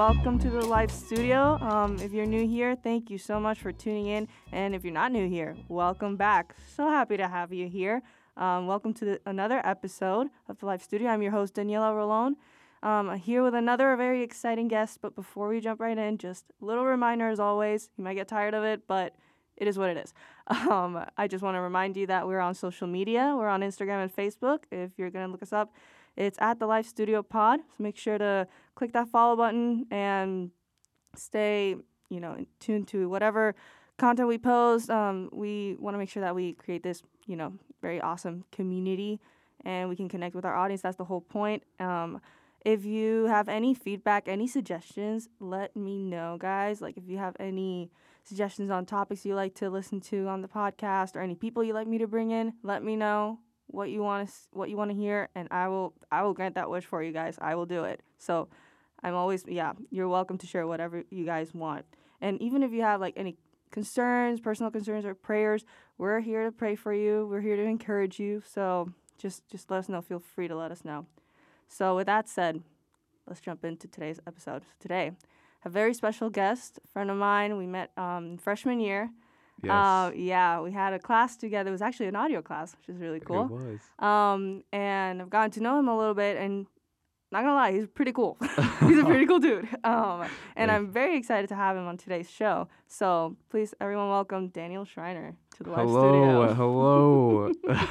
welcome to the live studio. Um, if you're new here, thank you so much for tuning in. And if you're not new here, welcome back. So happy to have you here. Um, welcome to the, another episode of the live studio. I'm your host, Daniela Rolón. Um, here with another very exciting guest. But before we jump right in, just a little reminder as always. You might get tired of it, but it is what it is. Um, I just want to remind you that we're on social media. We're on Instagram and Facebook. If you're going to look us up, it's at the Live Studio Pod. So make sure to click that follow button and stay, you know, in tune to whatever content we post. Um, we want to make sure that we create this, you know, very awesome community and we can connect with our audience. That's the whole point. Um, if you have any feedback, any suggestions, let me know, guys. Like if you have any suggestions on topics you like to listen to on the podcast or any people you like me to bring in, let me know what you want to what you want to hear and I will I will grant that wish for you guys. I will do it. So I'm always yeah, you're welcome to share whatever you guys want. And even if you have like any concerns, personal concerns or prayers, we're here to pray for you. We're here to encourage you. So just just let us know. Feel free to let us know. So with that said, let's jump into today's episode. Today, a very special guest, friend of mine. We met um, freshman year. Yes. Uh, yeah, we had a class together. It was actually an audio class, which is really cool. It was. Um, and I've gotten to know him a little bit, and not gonna lie, he's pretty cool. he's a pretty cool dude. Um, and I'm very excited to have him on today's show. So please, everyone, welcome Daniel Shriner to the live hello, studio. hello.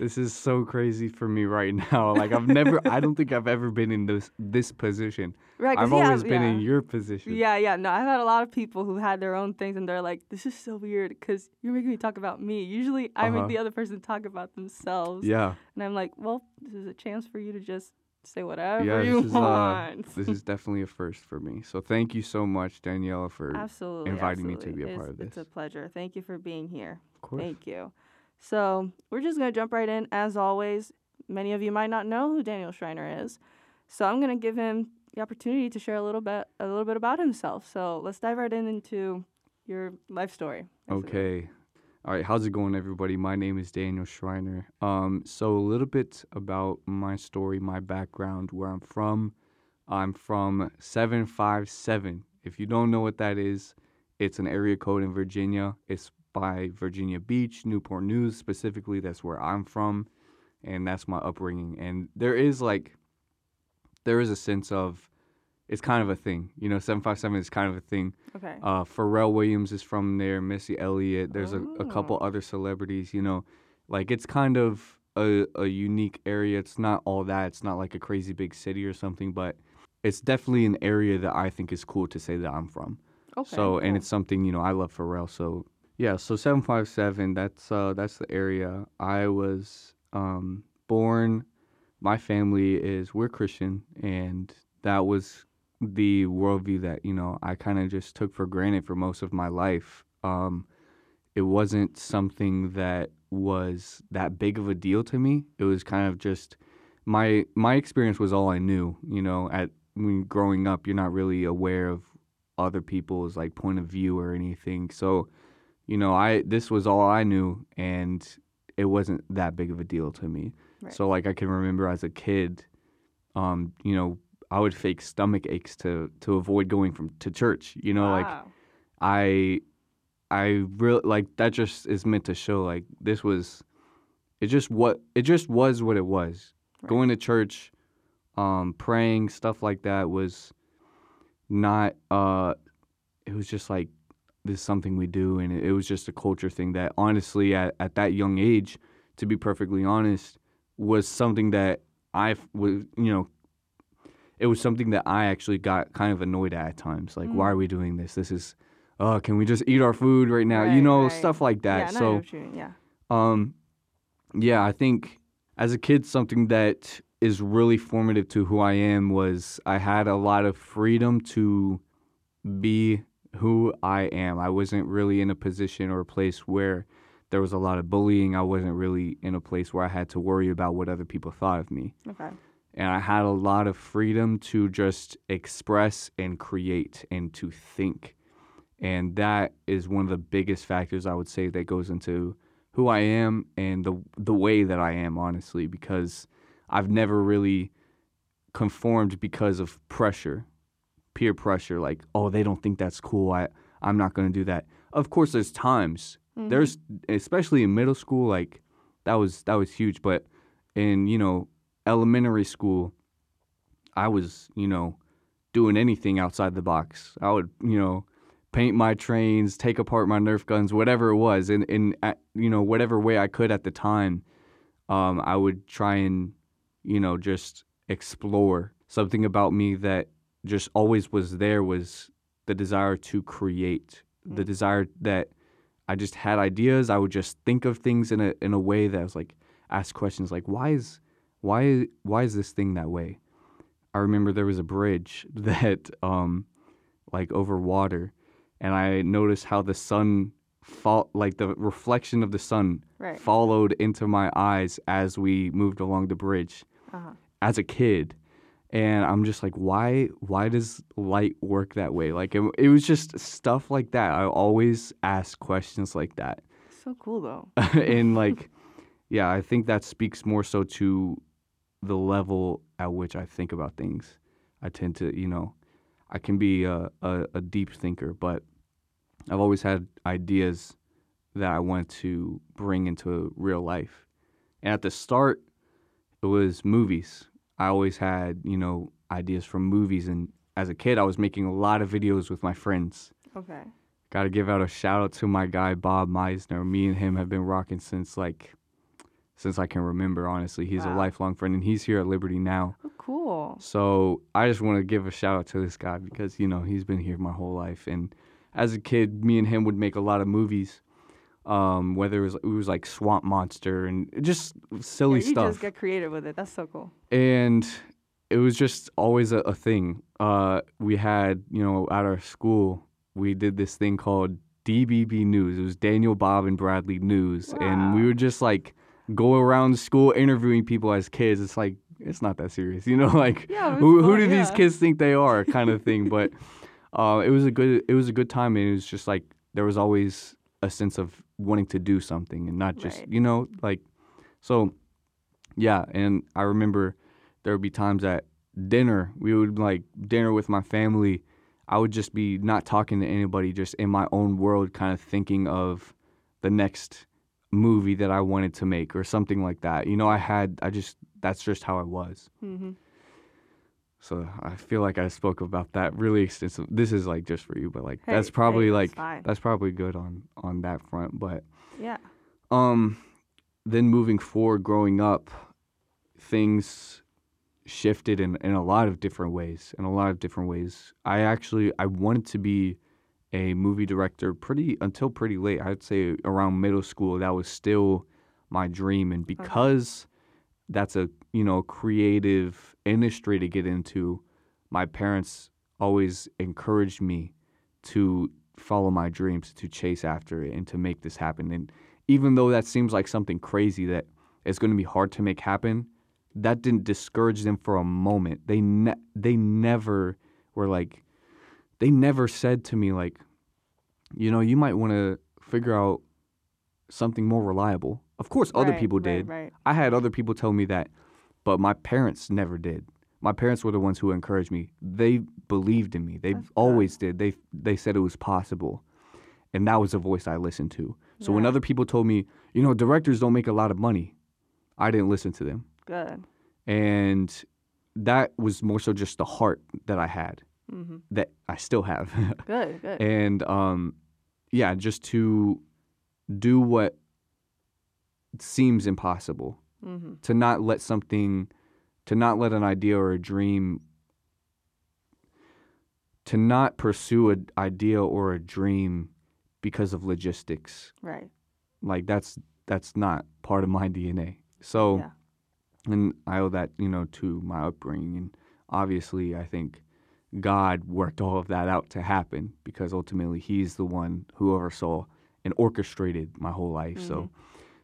this is so crazy for me right now. Like I've never, I don't think I've ever been in this this position. right, I've always been in your position. Yeah, yeah. No, I've had a lot of people who had their own things, and they're like, "This is so weird because you're making me talk about me." Usually, I Uh-huh. make the other person talk about themselves. Yeah. And I'm like, "Well, this is a chance for you to just say whatever Yeah, you this is, uh, want." This is definitely a first for me. So thank you so much, Daniela, for absolutely inviting me to be a part of of It's a pleasure. Thank you for being here. of course. Thank you. So we're just gonna jump right in. As always, many of you might not know who Daniel Shriner is, so I'm gonna give him the opportunity to share a little bit, a little bit about himself. So let's dive right in into your life story. basically. Okay. All right. How's it going, everybody? My name is Daniel Shriner. Um, so a little bit about my story, my background, where I'm from. I'm from 757. If you don't know what that is, it's an area code in Virginia. It's by Virginia Beach, Newport News specifically. That's where I'm from, and that's my upbringing. And there is like, there is a sense of, it's kind of a thing. You know, 757 is kind of a thing. Okay. Uh, Pharrell Williams is from there. Missy Elliott. There's a, a couple Oh. other celebrities. You know, like it's kind of a, a unique area. It's not all that. It's not like a crazy big city or something, but it's definitely an area that I think is cool to say that I'm from. okay. so and cool. it's something you know I love Pharrell. So yeah, so seven five seven. That's uh that's the area I was um born. My family is we're Christian, and that was the worldview that you know I kind of just took for granted for most of my life. Um, it wasn't something that was that big of a deal to me. It was kind of just my my experience was all I knew. You know, at when growing up, you're not really aware of other people's like point of view or anything. So, you know, I this was all I knew, and it wasn't that big of a deal to me. Right. So, like, I can remember as a kid, um, you know, I would fake stomach aches to to avoid going from to church. You know, like I I really like that just is meant to show like this was it just what it just was what it was. Right. Going to church, um, praying, stuff like that was not uh it was just like this is something we do and it, was just a culture thing that honestly at, at that young age, to be perfectly honest, was something that i was you know it was something that I actually got kind of annoyed at at times. Like, why Mm. are we doing this? This is, oh, can we just eat our food right now? you know, right. stuff like that. know so, yeah. um, yeah, I think as a kid, something that is really formative to who I am was I had a lot of freedom to be who I am. I wasn't really in a position or a place where there was a lot of bullying. I wasn't really in a place where I had to worry about what other people thought of me Okay. and I had a lot of freedom to just express and create and to think. And that is one of the biggest factors I would say that goes into who I am and the the way that I am honestly because I've never really conformed because of pressure. Peer pressure, like, oh, they don't think that's cool. I I'm not gonna do that. Of course, there's times. There's especially in middle school, like that was that was huge. But in you know elementary school, I was you know doing anything outside the box. I would you know paint my trains, take apart my Nerf guns, whatever it was, in in you know whatever way I could at the time. Um, I would try and you know just explore something about me that just always was there was the desire to create, the desire that I just had ideas. I would just think of things in a in a way that I was like ask questions like why is why why is this thing that way? I remember there was a bridge that um like over water and I noticed how the sun fall like the reflection of the sun Right. followed into my eyes as we moved along the bridge Uh-huh. as a kid and i'm just like why why does light work that way? Like it, it was just stuff like that. I always ask questions like that. So cool though. and like yeah i think that speaks more so to the level at which i think about things. I tend to you know i can be a, a, a deep thinker but i've always had ideas that i want to bring into real life. And at the start it was movies i always had you know ideas from movies and as a kid i was making a lot of videos with my friends Okay. Got to give out a shout out to my guy Bob Meisner. Me and him have been rocking since like since I can remember. Honestly, he's a lifelong friend, and he's here at Liberty now. Oh, cool. So I just want to give a shout out to this guy because you know he's been here my whole life. And as a kid, me and him would make a lot of movies. Um, whether it was it was like Swamp Monster and just silly Yeah, you stuff just get creative with it. That's so cool. and it was just always a, a thing. Uh, we had, you know, at our school, we did this thing called DBB News. It was Daniel, Bob, and Bradley News, and we would just like go around school interviewing people as kids. It's like it's not that serious, you know, like Yeah, who who do these kids think they are, kind of thing. But uh, it was a good it was a good time, and it was just like there was always a sense of wanting to do something and not just Right. you know like so yeah and i remember there would be times at dinner we would like dinner with my family. I would just be not talking to anybody just in my own world kind of thinking of the next movie that i wanted to make or something like that. You know i had i just that's just how i was. Hmm so i feel like i spoke about that really extensive this is like just for you but like Hey, that's probably that's like fine. that's probably good on on that front but Yeah. um, then moving forward, growing up, things shifted in, in a lot of different ways. In a lot of different ways. I actually I wanted to be a movie director pretty until pretty late. I'd say around middle school. That was still my dream, and because that's a you know creative industry to get into, my parents always encouraged me to follow my dreams, to chase after it, and to make this happen. And even though that seems like something crazy that it's going to be hard to make happen, that didn't discourage them for a moment. They ne- they never were like, they never said to me like, you know, you might want to figure out something more reliable. Of course, other Right, people right, did. right. I had other people tell me that, but my parents never did. My parents were the ones who encouraged me. They believed in me. They That's good. always did. They they said it was possible, and that was the voice I listened to. So when other people told me, you know, directors don't make a lot of money, I didn't listen to them, Good. and that was more so just the heart that I had hmm that I still have. Good. Good. and um, yeah, just to do what seems impossible, hmm to not let something, to not let an idea or a dream, to not pursue an idea or a dream because of logistics. Right. Like that's that's not part of my DNA. So, Yeah. and I owe that you know to my upbringing, and obviously I think God worked all of that out to happen because ultimately He's the one who oversaw and orchestrated my whole life. So,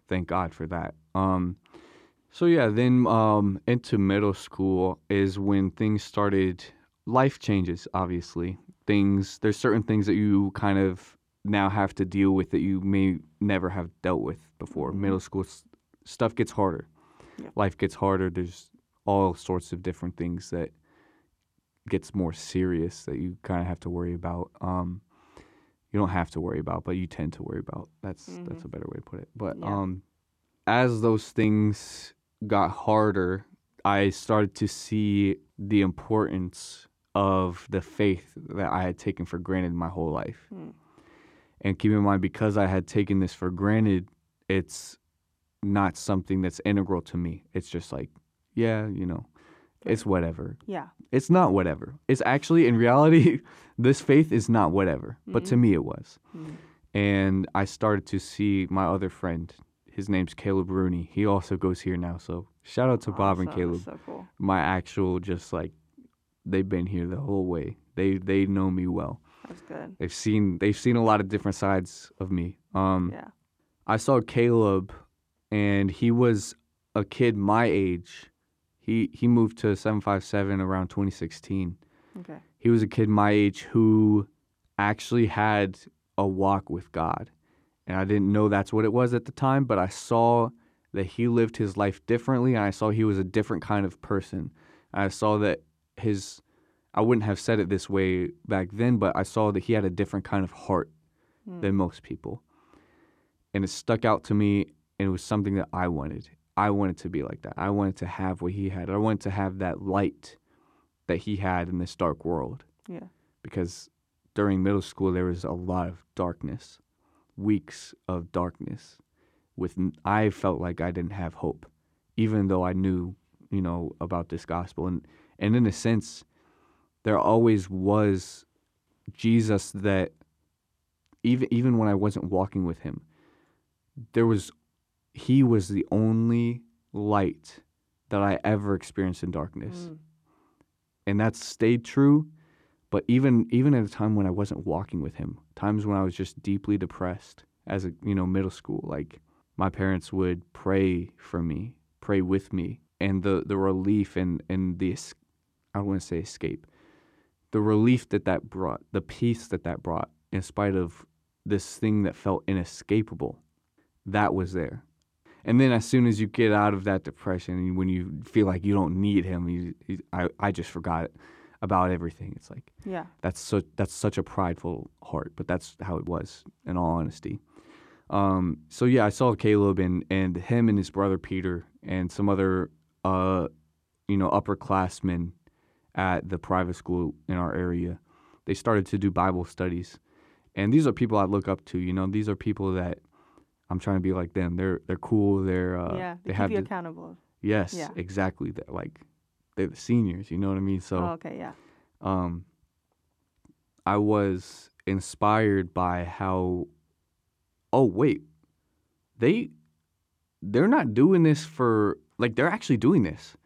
thank God for that. Um, so yeah, then um, into middle school is when things started. Life changes, obviously. Things there's certain things that you kind of now have to deal with that you may never have dealt with before. Middle school s- stuff gets harder. Yeah. Life gets harder. There's all sorts of different things that gets more serious that you kind of have to worry about. Um, you don't have to worry about, but you tend to worry about. That's that's a better way to put it. But Yeah. um, as those things got harder, I started to see the importance of the faith that I had taken for granted my whole life. Mm. And keep in mind, because I had taken this for granted, it's not something that's integral to me. It's just like, yeah, you know, it's whatever. Yeah. It's not whatever. It's actually, in reality, this faith is not whatever. But to me, it was. Mm. And I started to see my other friend. His name's Caleb Rooney. He also goes here now. So shout out to Bob and Awesome. Caleb. So cool. My actual, just like, they've been here the whole way. They they know me well. That's good. They've seen they've seen a lot of different sides of me. Um, Yeah. I saw Caleb, and he was a kid my age. He he moved to seven five seven around 2016. Okay. He was a kid my age who actually had a walk with God, and I didn't know that's what it was at the time. But I saw that he lived his life differently, and I saw he was a different kind of person. I saw that his I wouldn't have said it this way back then, but I saw that he had a different kind of heart Mm. than most people. And it stuck out to me, and it was something that I wanted. I wanted to be like that. I wanted to have what he had. I wanted to have that light that he had in this dark world. Yeah. Because during middle school, there was a lot of darkness, weeks of darkness. With I felt like I didn't have hope, even though I knew, you know, about this gospel. And and in a sense, there always was Jesus that even even when I wasn't walking with him, there was he was the only light that I ever experienced in darkness. Mm. And that stayed true, but even even at a time when I wasn't walking with him, times when I was just deeply depressed as a, you know, middle school, like my parents would pray for me, pray with me, and the the relief and and the I don't want to say escape. The relief that that brought, the peace that that brought in spite of this thing that felt inescapable, that was there. And then as soon as you get out of that depression, when you feel like you don't need him, you, you, I, I just forgot about everything. It's like Yeah. that's so that's such a prideful heart, but that's how it was in all honesty. Um, so yeah, I saw Caleb and and him and his brother Peter and some other uh, you know upperclassmen at the private school in our area. They started to do Bible studies, and these are people I look up to. You know, these are people that I'm trying to be like them. They're they're cool. They're uh, yeah. They, they keep have you the- accountable. yes, Yeah. exactly. That like they're the seniors. You know what I mean? So oh, okay. Yeah. um, I was inspired by how. Oh wait, they they're not doing this for like they're actually doing this,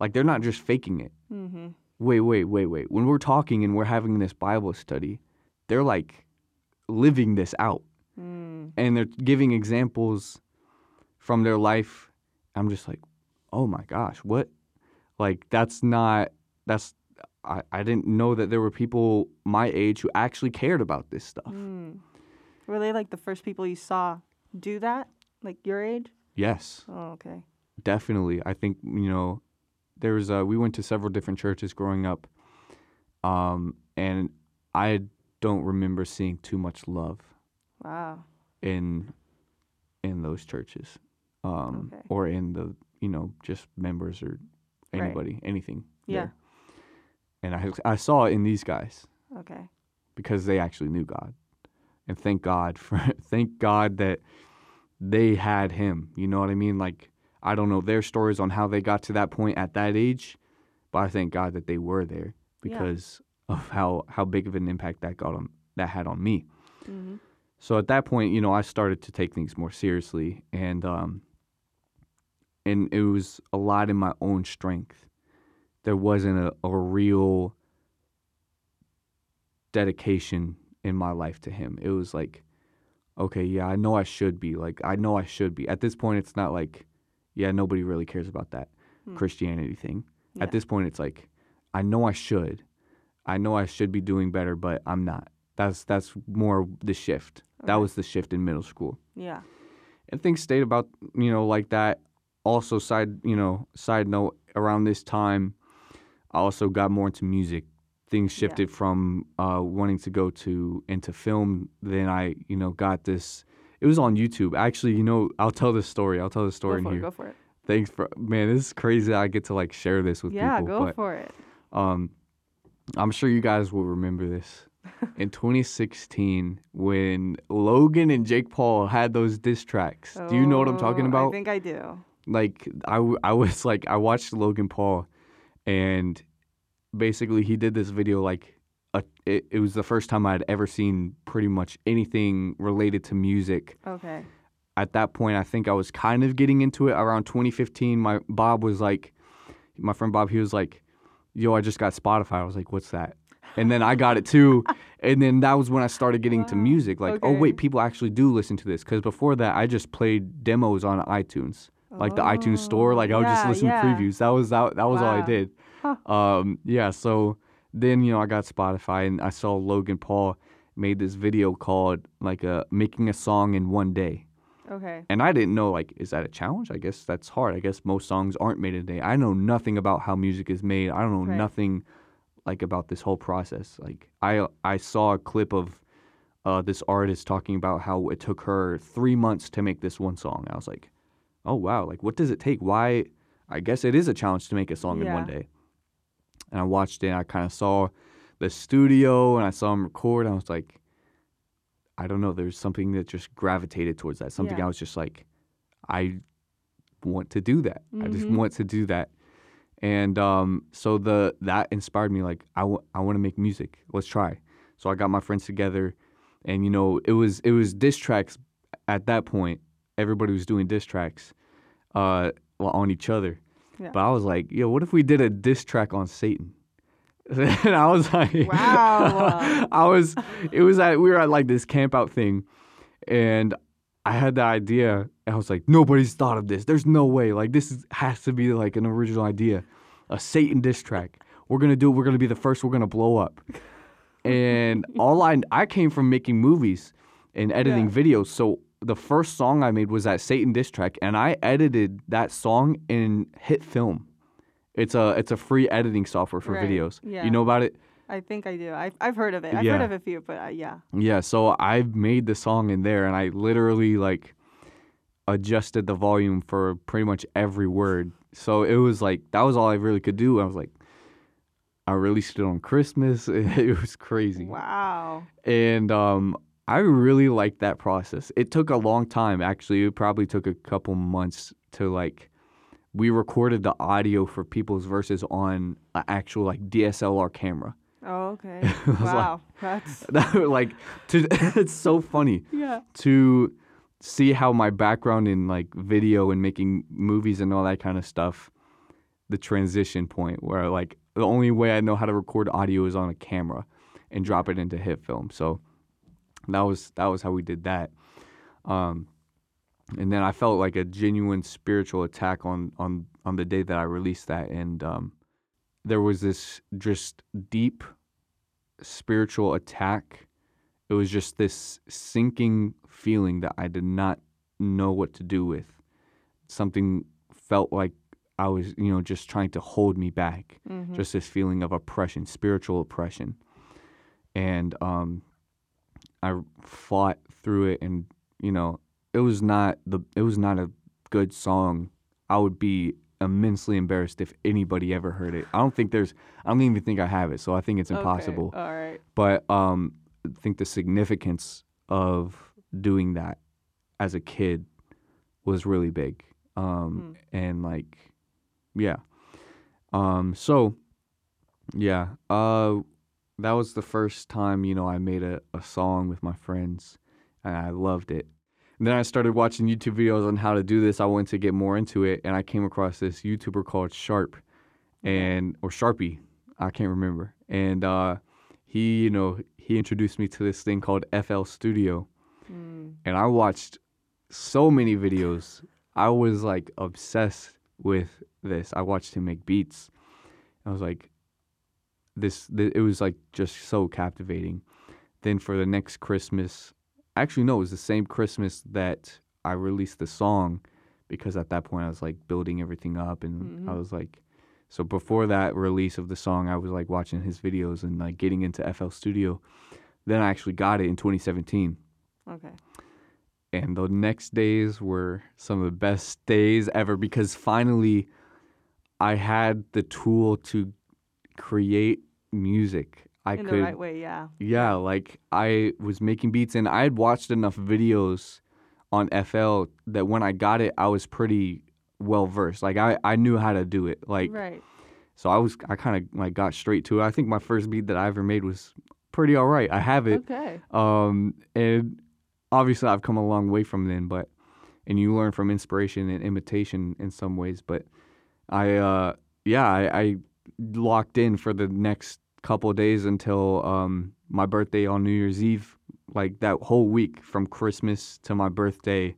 like they're not just faking it. Mm-hmm. Wait, wait, wait, wait. When we're talking and we're having this Bible study, they're like living this out Mm. and they're giving examples from their life. I'm just like, oh my gosh, what? Like that's not that's I, I didn't know that there were people my age who actually cared about this stuff. Mm. Were they like the first people you saw do that? Like your age? Yes, Oh, okay. definitely. I think you know there was uh, we went to several different churches growing up, um, and I don't remember seeing too much love Wow. in in those churches um, Okay. or in the you know just members or Right. anybody anything Yeah. there. and I, I saw it in these guys Okay. because they actually knew god and thank god for thank god that they had him you know what i mean like i don't know their stories on how they got to that point at that age but i thank god that they were there Yeah. because of how how big of an impact that got on that had on me Mm-hmm. so at that point, you know, I started to take things more seriously, and um, and it was a lot in my own strength. There wasn't a, a real dedication in my life to him. It was like, okay, yeah, I know I should be. Like, I know I should be. At this point, it's not like, yeah, nobody really cares about that Hmm. Christianity thing. Yeah. At this point, it's like, I know I should. I know I should be doing better, but I'm not. That's that's more the shift. That was the shift in middle school. Yeah. And things stayed about, you know, like that. Also, side, you know, side note, around this time, I also got more into music things shifted from uh, wanting to go to into film. Then I, you know, got this. It was on YouTube. Actually, you know, I'll tell this story. I'll tell the story go in for here. it. Go for it. Thanks for man. This is crazy. I get to like share this with Yeah, people. Yeah go but for it. um, I'm sure you guys will remember this. in 2016, when Logan and Jake Paul had those diss tracks. Do you know what I'm talking Oh, about? I think I do. Like I, I was like I watched Logan Paul and basically he did this video like a, it, it was the first time I'd ever seen pretty much anything related to music. Okay. At that point I think I was kind of getting into it around 2015 my Bob was like my friend Bob he was like yo I just got Spotify. I was like what's that? And then I got it too. And then that was when I started getting to music like oh wait people actually do listen to this cuz before that I just played demos on iTunes like the iTunes store. Like I would just Oh, listen yeah. to previews. That was that. That was all I Wow. did. Um, yeah. So then you know I got Spotify and I saw Logan Paul made this video called like a making a song in one day. Okay. And I didn't know like is that a challenge? I guess that's hard. I guess most songs aren't made in a day. I know nothing about how music is made. I don't know Right. nothing like about this whole process. Like I I saw a clip of uh, this artist talking about how it took her three months to make this one song. I was like, oh wow, like what does it take? Why? I guess it is a challenge to make a song in one day. And I watched it. and I kind of saw the studio and I saw him record. And I was like, I don't know. There's something that just gravitated towards that. Something Yeah. I was just like, I want to do that. I just Mhm. want to do that. And um, so the that inspired me. Like I want I want to make music. Let's try. So I got my friends together, and you know it was it was diss tracks at that point. Everybody was doing diss tracks, uh, well, on each other. Yeah. But I was like, yo, what if we did a diss track on Satan? and I was like, Wow. I was, it was at, we were at like this camp out thing, and I had the idea. And I was like, nobody's thought of this. There's no way. Like this is, has to be like an original idea, a Satan diss track. We're gonna do it. We're gonna be the first. We're gonna blow up. And all I, I came from making movies and editing Yeah. videos. So the first song I made was that Satan diss track, and I edited that song in Hit Film. It's a it's a free editing software for Right. videos. Yeah. You know about it? I think I do. I've, I've heard of it. I've Yeah. heard of a few, but uh, yeah. Yeah, so I made the song in there and I literally like adjusted the volume for pretty much every word. So it was like that was all I really could do. I was like I released it on Christmas. It was crazy. Wow. And um I really liked that process. It took a long time actually. It probably took a couple months to like we recorded the audio for people's verses on an actual like DSLR camera. Oh, okay. was like- wow. That's That like to it's so funny yeah. to see how my background in like video and making movies and all that kind of stuff the transition point where like the only way I know how to record audio is on a camera and drop it into hit film. So that was that was how we did that. Um and then I felt like a genuine spiritual attack on on on the day that I released that and um there was this just deep spiritual attack it was just this sinking feeling that I did not know what to do with. Something felt like I was, you know, just trying to hold me back. Mhm. Just this feeling of oppression, spiritual oppression. And um I fought through it and, you know, it was not the it was not a good song. I would be immensely embarrassed if anybody ever heard it. I don't think there's I don't even think I have it, so I think it's Okay, impossible All right. but um, I think the significance of doing that as a kid was really big. Um, and like, yeah. Um, so yeah, uh, that was the first time you know I made a, a song with my friends, and I loved it. And then I started watching YouTube videos on how to do this. I wanted to get more into it, and I came across this YouTuber called Sharp, and or Sharpie, I can't remember. And uh, he, you know, he introduced me to this thing called FL Studio, Mm. and I watched so many videos. I was like obsessed with this. I watched him make beats. I was like, this. th- it was like just so captivating. Then for the next Christmas, actually no, it was the same Christmas that I released the song, because at that point I was like building everything up, and I Mhm. was like So before that release of the song, I was like watching his videos and like getting into FL Studio. Then I actually got it in 2017. Okay. And the next days were some of the best days ever because finally I had the tool to create music. I In could the right way, yeah. yeah, like I was making beats and I had watched enough videos on FL that when I got it, I was pretty well versed. Like I, I knew how to do it. Like right. so I was I kind of like got straight to it. I think my first beat that I ever made was pretty all right. I have it. Okay. Um and obviously I've come a long way from then, but and you learn from inspiration and imitation in some ways, but I uh yeah, I, I locked in for the next couple of days until um my birthday on New Year's Eve. Like that whole week from Christmas to my birthday,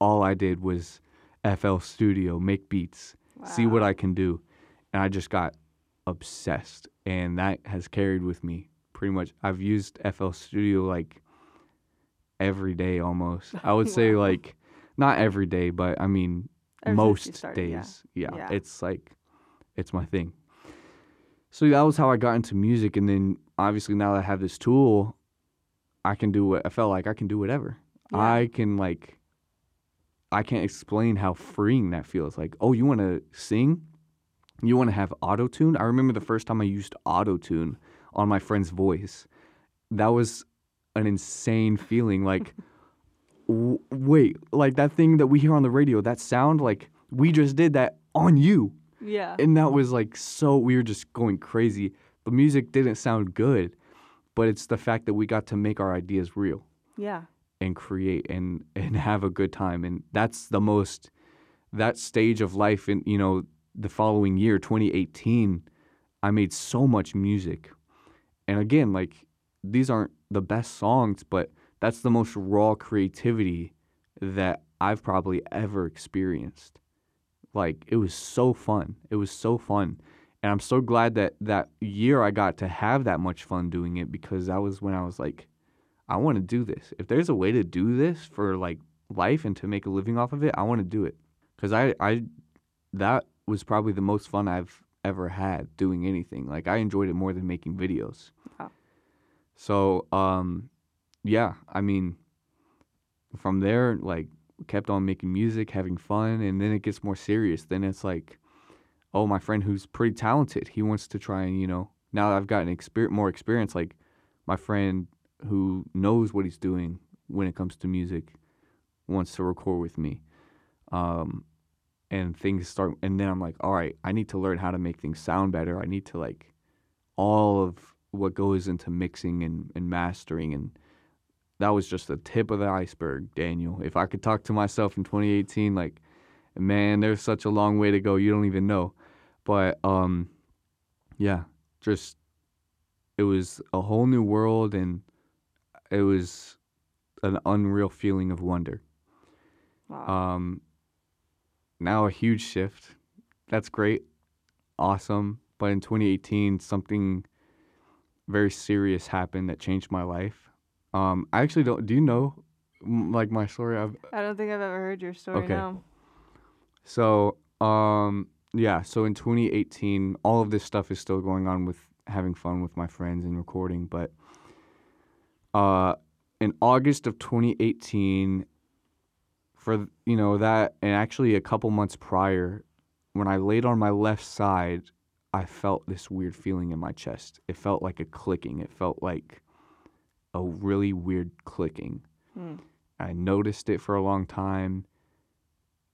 all I did was FL Studio, make beats, see what I can do. And I just got obsessed. And that has carried with me pretty much. I've used FL Studio like every day almost. I would say like not every day, but I mean Ever most started, yeah. days. Yeah. Yeah. It's like it's my thing. So that was how I got into music and then obviously now that I have this tool, I can do what I felt like I can do whatever. Yeah. I can like I can't explain how freeing that feels. Like, oh, you want to sing? You want to have auto tune? I remember the first time I used auto tune on my friend's voice. That was an insane feeling. Like, w- wait, like that thing that we hear on the radio, that sound, like we just did that on you. Yeah. And that was like so, we were just going crazy. The music didn't sound good, but it's the fact that we got to make our ideas real yeah. and create and and have a good time and that's the most that stage of life in you know the following year 2018 i made so much music and again like these aren't the best songs but that's the most raw creativity that i've probably ever experienced like it was so fun it was so fun and i'm so glad that that year i got to have that much fun doing it because that was when i was like I want to do this. If there's a way to do this for like life and to make a living off of it, I want to do it. Cuz I I that was probably the most fun I've ever had doing anything. Like I enjoyed it more than making videos. Wow. So, um yeah, I mean from there like kept on making music, having fun, and then it gets more serious. Then it's like oh, my friend who's pretty talented, he wants to try and, you know, now that I've gotten exper- more experience like my friend who knows what he's doing when it comes to music wants to record with me. Um, and things start, and then I'm like, all right, I need to learn how to make things sound better. I need to like all of what goes into mixing and, and mastering. And that was just the tip of the iceberg, Daniel. If I could talk to myself in 2018, like, man, there's such a long way to go. You don't even know. But, um, yeah, just, it was a whole new world and it was an unreal feeling of wonder. Wow. Um, now a huge shift. That's great, awesome. But in 2018, something very serious happened that changed my life. Um, I actually don't. Do you know, m- like my story? I've, I don't think I've ever heard your story okay. now. so, um, yeah. So in 2018, all of this stuff is still going on with having fun with my friends and recording. But uh, in August of 2018, for you know that, and actually a couple months prior, when I laid on my left side, I felt this weird feeling in my chest. It felt like a clicking. It felt like a really weird clicking. Hmm. I noticed it for a long time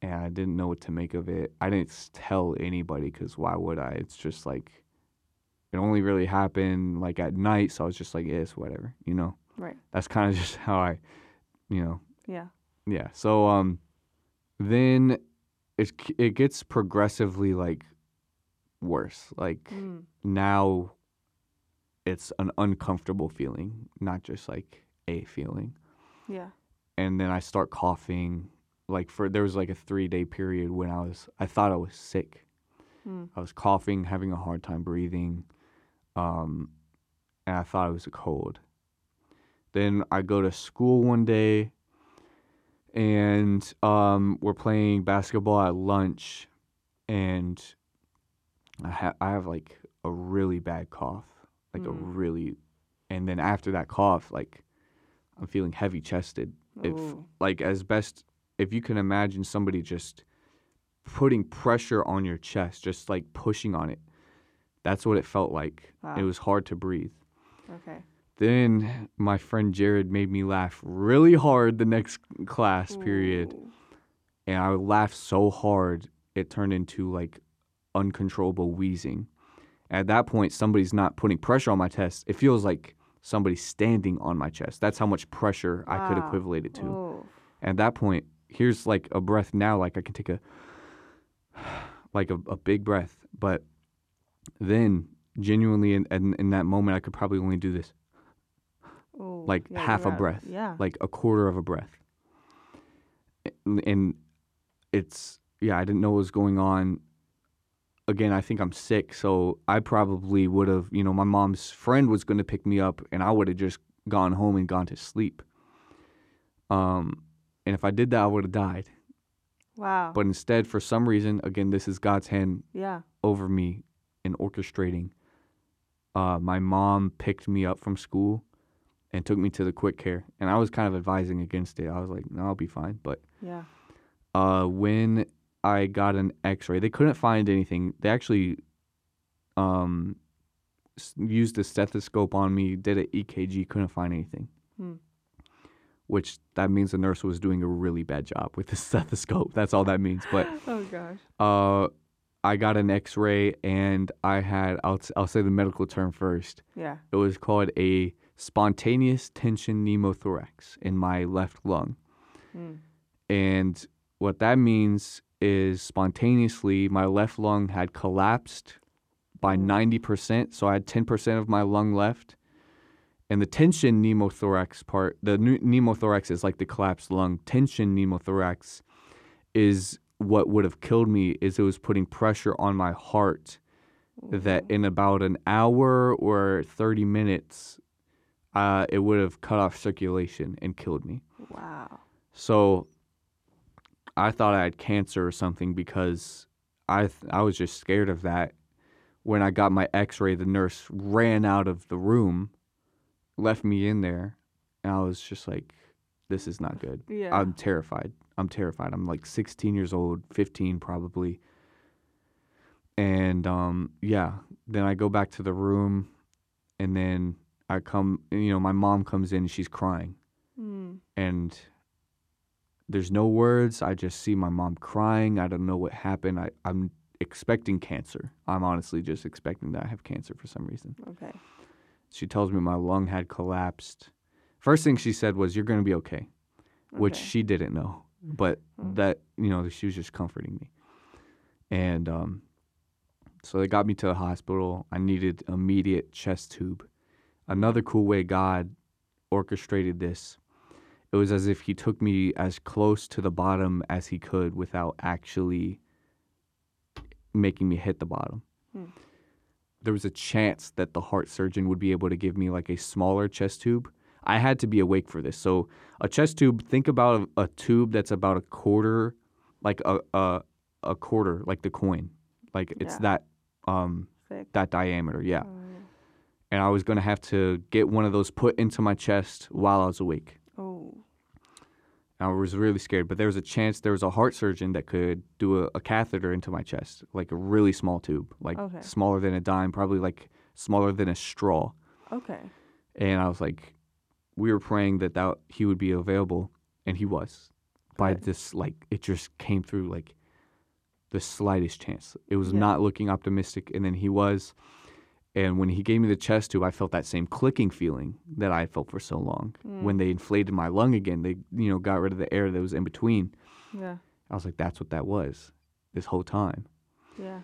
and I didn't know what to make of it. I didn't tell anybody because why would I? It's just like, it only really happened like at night. So I was just like, yeah, it's whatever, you know? Right. That's kind of just how I, you know, Yeah. yeah. So um, then it it gets progressively like worse. Like Mm. now, it's an uncomfortable feeling, not just like a feeling. Yeah. And then I start coughing. Like for there was like a three day period when I was I thought I was sick. Mm. I was coughing, having a hard time breathing, um, and I thought it was a cold. Then I go to school one day, and um, we're playing basketball at lunch, and I have I have like a really bad cough, like a Mm. really, and then after that cough, like I'm feeling heavy chested. If like as best if you can imagine somebody just putting pressure on your chest, just like pushing on it. That's what it felt like. Wow. It was hard to breathe. Okay. Then my friend Jared made me laugh really hard the next class period. Ooh. And I laughed so hard it turned into like uncontrollable wheezing. At that point, somebody's not putting pressure on my chest. It feels like somebody's standing on my chest. That's how much pressure I could Wow. equivalent it to. Oh. At that point, here's like a breath now, like I can take a like a, a big breath. But then genuinely in, in in that moment I could probably only do this. Ooh. Like Yeah, half a breath. Yeah. Like a quarter of a breath. And, and it's yeah, I didn't know what was going on. Again, I think I'm sick, so I probably would have, you know, my mom's friend was going to pick me up and I would have just gone home and gone to sleep. Um and if I did that, I would have died. wow. But instead, for some reason, again, this is God's hand yeah. over me in orchestrating. Uh, my mom picked me up from school and took me to the quick care, and I was kind of advising against it. I was like, "No, I'll be fine." But Yeah. uh, when I got an X-ray, they couldn't find anything. They actually um, used a stethoscope on me, did an EKG, couldn't find anything. Hmm. Which that means the nurse was doing a really bad job with the stethoscope. That's all that means. But oh gosh. uh, I got an X-ray and I had I'll I'll say the medical term first. Yeah. It was called a spontaneous tension pneumothorax in my left lung, Mm. and what that means is spontaneously my left lung had collapsed by Mm. ninety percent. So I had ten percent of my lung left. And the tension pneumothorax part, the pneumothorax is like the collapsed lung. Tension pneumothorax is what would have killed me is it was putting pressure on my heart that in about an hour or 30 minutes uh, it would have cut off circulation and killed me Wow. so i thought i had cancer or something because i th- i was just scared of that when i got my x-ray the nurse ran out of the room left me in there and i was just like this is not good Yeah. I'm terrified. I'm terrified. I'm like 16 years old, 15 probably. And um, yeah, then I go back to the room, and then I come. You know, my mom comes in. She's crying, mm. and there's no words. I just see my mom crying. I don't know what happened. I, I'm expecting cancer. I'm honestly just expecting that I have cancer for some reason. Okay. She tells me my lung had collapsed. First thing she said was, "You're gonna be okay." which she didn't know, but Mm. that you know she was just comforting me, and um, so they got me to the hospital. I needed immediate chest tube. Another cool way God orchestrated this, it was as if He took me as close to the bottom as He could without actually making me hit the bottom. Hmm. There was a chance that the heart surgeon would be able to give me like a smaller chest tube. I had to be awake for this. So a chest tube think about a, a tube that's about a quarter like a, a a quarter like the coin like it's Yeah. that um Thick. that diameter yeah Oh, and i was going to have to get one of those put into my chest while i was awake. I was really scared but there was a chance there was a heart surgeon that could do a, a catheter into my chest like a really small tube like Okay. smaller than a dime probably like smaller than a straw Okay. and I was like, we were praying that that he would be available, and he was. By this, like, it just came through like the slightest chance. It was Yeah. not looking optimistic, and then he was. And when he gave me the chest tube, I felt that same clicking feeling that I felt for so long. When Mm. they inflated my lung again, they you know got rid of the air that was in between. Yeah. I was like, that's what that was this whole time. Yeah.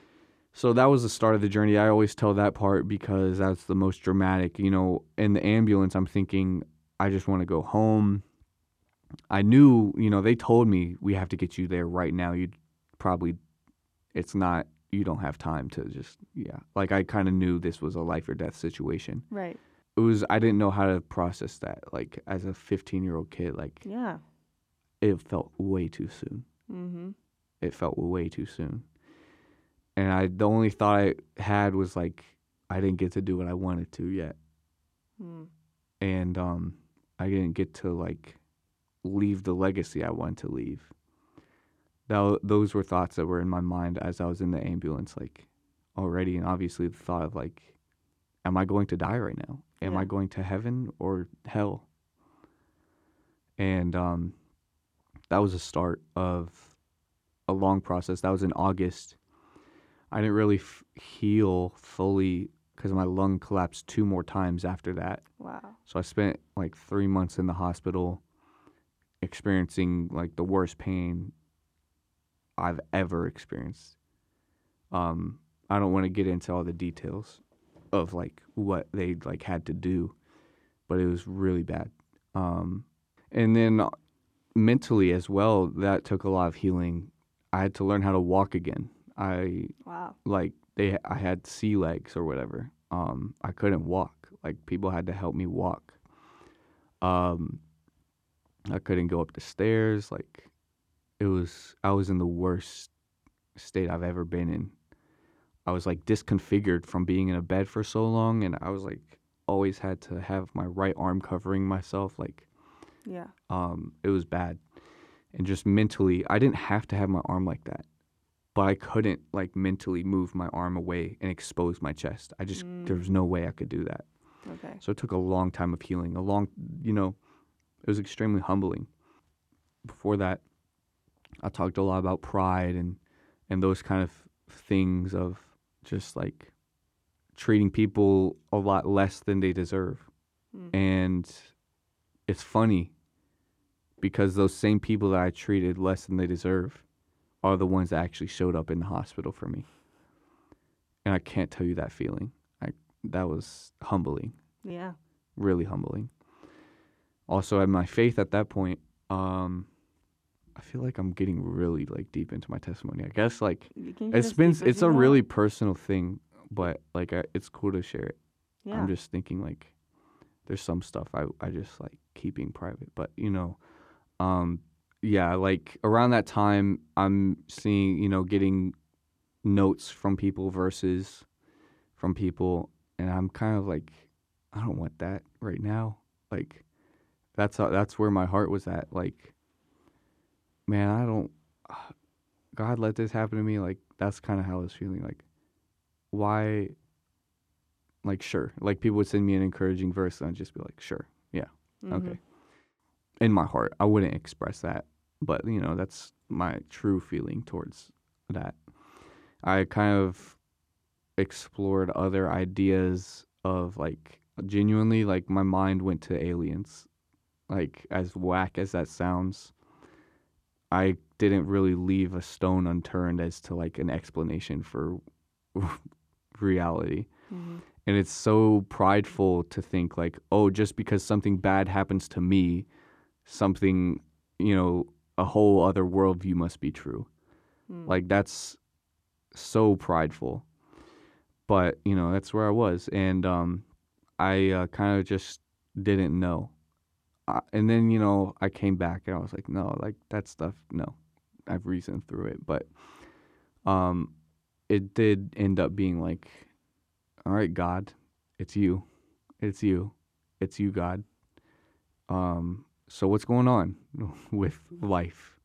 So that was the start of the journey. I always tell that part because that's the most dramatic. You know, in the ambulance, I'm thinking, I just want to go home. I knew, you know, they told me we have to get you there right now. You'd probably, it's not, you don't have time to just, yeah. Like I kind of knew this was a life or death situation. Right. It was, I didn't know how to process that. Like as a 15 year old kid, like Yeah. it felt way too soon Mm-hmm. it felt way too soon. and I the only thought I had was like I didn't get to do what I wanted to yet, Mm. and um, I didn't get to like leave the legacy I wanted to leave. That those were thoughts that were in my mind as I was in the ambulance, like already, and obviously the thought of like, am I going to die right now? Am Yeah. I going to heaven or hell? And um, that was a start of a long process. That was in August. I didn't really f- heal fully because my lung collapsed two more times after that. Wow. So I spent like three months in the hospital experiencing like the worst pain I've ever experienced. Um, I don't want to get into all the details of like what they like had to do, but it was really bad. Um, and then uh, mentally as well, that took a lot of healing. I had to learn how to walk again. I Wow. like they I had sea legs or whatever. Um, I couldn't walk. Like people had to help me walk. Um, I couldn't go up the stairs. Like it was I was in the worst state I've ever been in. I was like disconfigured from being in a bed for so long and I was like always had to have my right arm covering myself like Yeah. um, it was bad. And just mentally, I didn't have to have my arm like that, but I couldn't like mentally move my arm away and expose my chest. I just there was no way I could do that. Okay. So it took a long time of healing. A long, you know, it was extremely humbling. Before that, I talked a lot about pride and and those kind of things of just like treating people a lot less than they deserve. Mm. And it's funny because those same people that I treated less than they deserve are the ones that actually showed up in the hospital for me. And I can't tell you that feeling. I that was humbling Yeah. really humbling. Also, at my faith at that point, um, I feel like I'm getting really like deep into my testimony. I guess like You can get it's been it's a want. really personal thing, but like I, it's cool to share it. yeah. I'm just thinking like there's some stuff I I just like keeping private, but you know, um, yeah, like around that time, I'm seeing you know getting notes from people verses from people, and I'm kind of like, I don't want that right now. Like, that's how, that's where my heart was at. Like, man, I don't. God let this happen to me. Like, that's kind of how I was feeling. Like, why? Like, sure. Like people would send me an encouraging verse, and I'd just be like, sure, yeah, Mhm. okay. In my heart, I wouldn't express that, but you know, that's my true feeling towards that. I kind of explored other ideas of like genuinely like my mind went to aliens. Like as whack as that sounds, I didn't really leave a stone unturned as to like an explanation for reality. Mhm. And it's so prideful to think like, oh, just because something bad happens to me, something, you know, a whole other worldview must be true. Mm. Like that's so prideful. But, you know, that's where I was and um I uh, kind of just didn't know. And then, you know, I came back and I was like, no, like that stuff, no. I've reasoned through it, but um it did end up being like all right, God, it's you. It's you. It's you, God. Um so what's going on with life?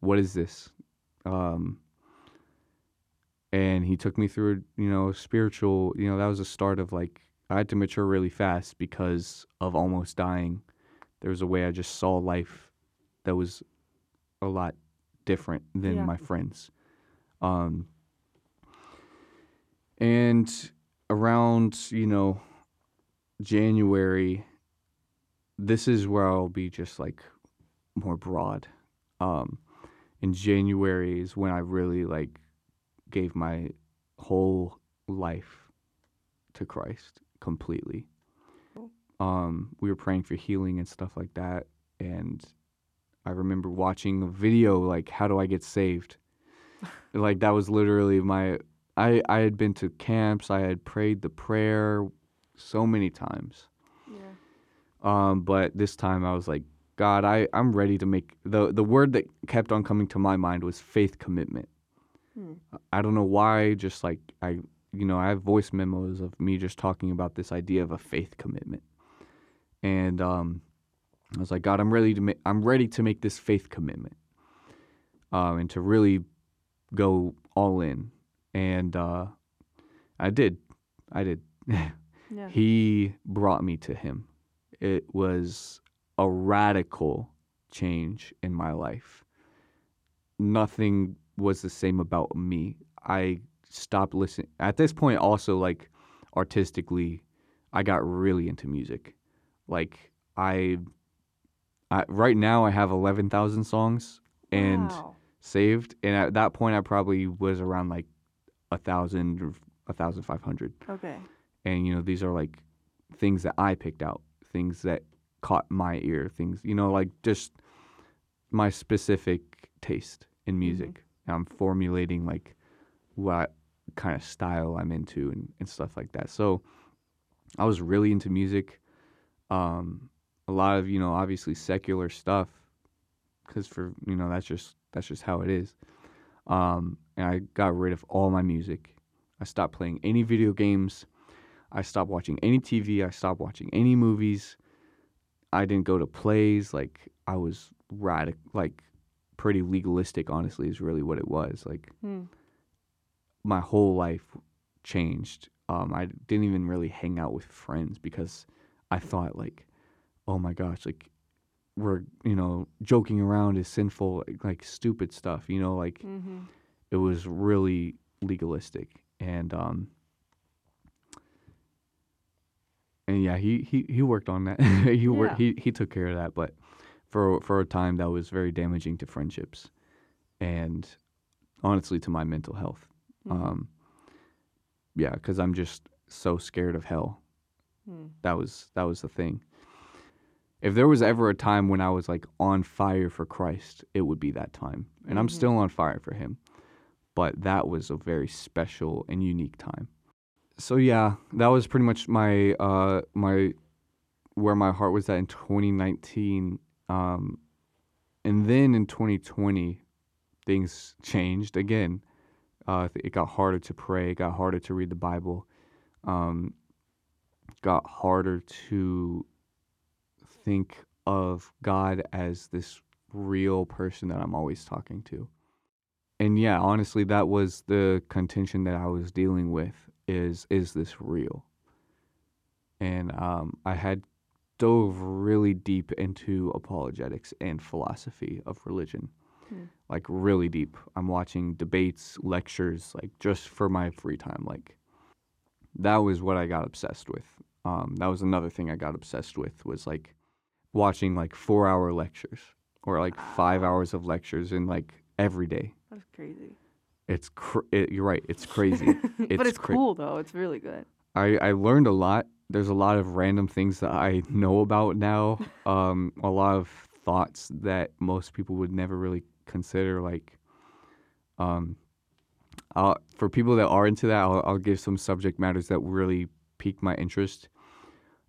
What is this? Um and he took me through, you know, spiritual, you know, that was the start of like I had to mature really fast because of almost dying. There was a way I just saw life that was a lot different than Yeah. my friends. Um and around, you know, January, this is where I'll be just like more broad. Um, in January is when I really like gave my whole life to Christ completely. Um, we were praying for healing and stuff like that, and I remember watching a video like, "How do I get saved?" like that was literally my. I I had been to camps. I had prayed the prayer so many times. Yeah. Um, but this time I was like, God, I, I'm ready to make the the word that kept on coming to my mind was faith commitment. Hmm. I don't know why. Just like I, you know, I have voice memos of me just talking about this idea of a faith commitment, and um, I was like, God, I'm ready to make. I'm ready to make this faith commitment, um, and to really go all in, and uh, I did. I did. Yeah. he brought me to him. It was a radical change in my life. Nothing was the same about me. I stopped listening. At this point, also, like artistically, I got really into music. Like, I, I right now, I have 11,000 songs and wow. saved. And at that point, I probably was around like a thousand or a thousand five hundred Okay. and you know these are like things that I picked out, things that caught my ear, things you know like just my specific taste in mm-hmm. music. And I'm formulating like what kind of style I'm into and, and stuff like that. So I was really into music. Um, a lot of you know obviously secular stuff because for you know that's just that's just how it is. Um, and I got rid of all my music. I stopped playing any video games. I stopped watching any TV. I stopped watching any movies. I didn't go to plays. Like I was radical, like pretty legalistic. Honestly, is really what it was. Like Hmm. my whole life changed. Um, I didn't even really hang out with friends because I thought like, oh my gosh, like we're you know joking around is sinful, like, like stupid stuff. You know, like Mm-hmm. it was really legalistic and um and yeah he he, he worked on that he worked he, he took care of that but for for a time that was very damaging to friendships and honestly to my mental health Mm-hmm. um yeah because i'm just so scared of hell Hmm. that was that was the thing. If there was ever a time when i was like on fire for christ it would be that time. And i'm Mhm. still on fire for him. But that was a very special and unique time. So yeah that was pretty much my uh my where my heart was at in 2019 um and then in 2020 things changed again. Uh it got harder to pray it got harder to read the bible um got harder to think of God as this real person that I'm always talking to. And yeah, honestly that was the contention that I was dealing with is is this real? And um I had dove really deep into apologetics and philosophy of religion. Hmm. Like really deep. I'm watching debates, lectures like just for my free time like that was what I got obsessed with. Um, that was another thing I got obsessed with was like watching like four hour lectures or like five hours of lectures in like every day. That's crazy. It's cr- it, you're right. It's crazy. but It's it's cra- cool though. It's really good. I, I learned a lot. There's a lot of random things that I know about now. Um, a lot of thoughts that most people would never really consider. Like, um, I'll, for people that are into that, I'll, I'll give some subject matters that really piqued my interest.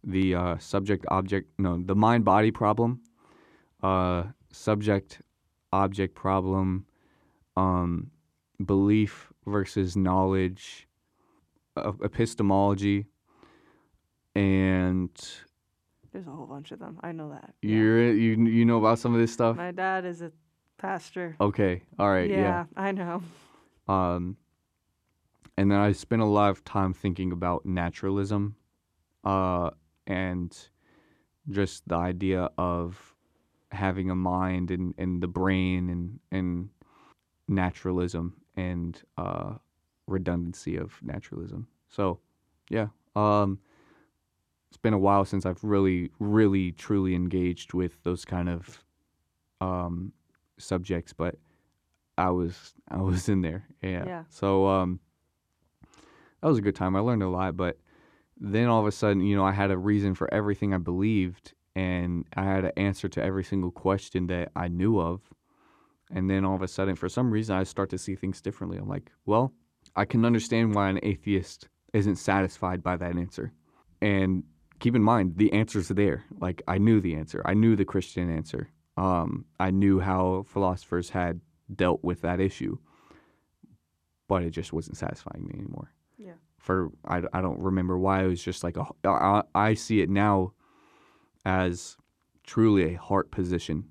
The uh, subject object, no, the mind body problem, uh, subject object problem, um, belief versus knowledge, uh, epistemology, and There's a whole bunch of them. I know that. You're you you know about some of this stuff. My dad is a pastor. Okay, all right, yeah. yeah, I know. Um, and then I spent a lot of time thinking about naturalism, uh, and just the idea of having a mind and, and the brain and, and naturalism and uh, redundancy of naturalism. So, yeah, um, it's been a while since I've really, really, truly engaged with those kind of um, subjects, but I was I was in there. Yeah. Yeah. So um that was a good time. I learned a lot, but then all of a sudden, you know, I had a reason for everything I believed and I had an answer to every single question that I knew of. And then all of a sudden, for some reason, I start to see things differently. I'm like, well, I can understand why an atheist isn't satisfied by that answer. And keep in mind, the answer's there. Like, I knew the answer, I knew the Christian answer. Um, I knew how philosophers had dealt with that issue. but it just wasn't satisfying me anymore. Yeah. For I, I don't remember why it was just like a I, I see it now as truly a heart position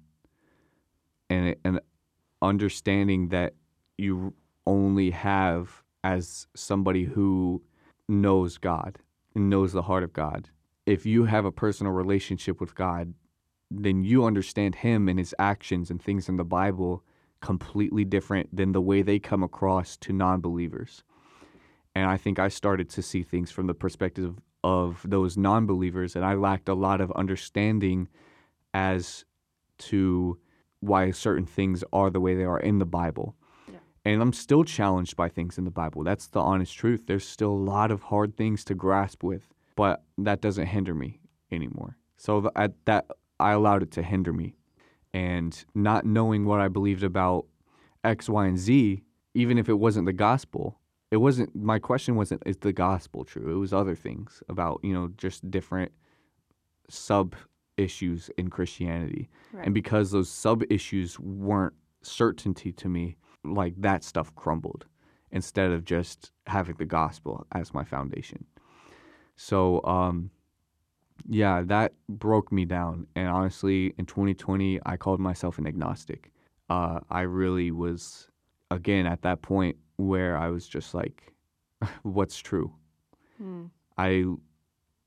and it- an understanding that you only have as somebody who knows God and knows the heart of God. If you have a personal relationship with God, then you understand him and his actions and things in the Bible completely different than the way they come across to non-believers. And I think I started to see things from the perspective of those non-believers and I lacked a lot of understanding as to why certain things are the way they are in the Bible. Yeah. And I'm still challenged by things in the Bible. That's the honest truth. There's still a lot of hard things to grasp with, but that doesn't hinder me anymore. So th- at that I allowed it to hinder me. And not knowing what I believed about X, Y, and Z, even if it wasn't the gospel, it wasn't my question wasn't is the gospel true? It was other things about, you know, just different sub issues in Christianity. Right. And because those sub issues weren't certainty to me, like that stuff crumbled instead of just having the gospel as my foundation. So, um, yeah, that broke me down. And honestly, in 2020, I called myself an agnostic. Uh, I really was, again, at that point where I was just like, what's true? Hmm. I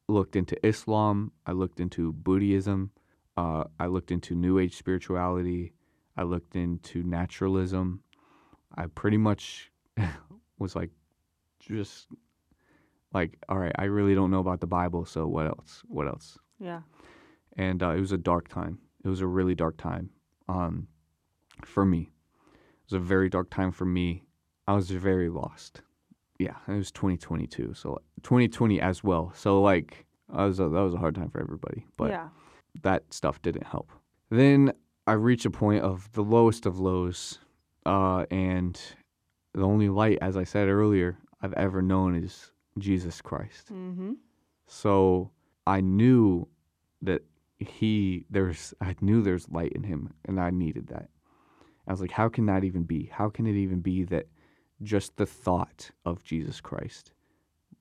looked into Islam. I looked into Buddhism. Uh, I looked into New Age spirituality. I looked into naturalism. I pretty much was like, just like, all right, I really don't know about the Bible, so what else? What else? Yeah. And uh, it was a dark time. It was a really dark time um, for me. It was a very dark time for me. I was very lost. Yeah, it was 2022, so 2020 as well. So like, I was a, that was a hard time for everybody, but yeah. that stuff didn't help. Then I reached a point of the lowest of lows, uh, and the only light, as I said earlier, I've ever known is Jesus Christ. Mm-hmm. So I knew that he there's I knew there's light in him and I needed that. I was like, how can that even be? How can it even be that just the thought of Jesus Christ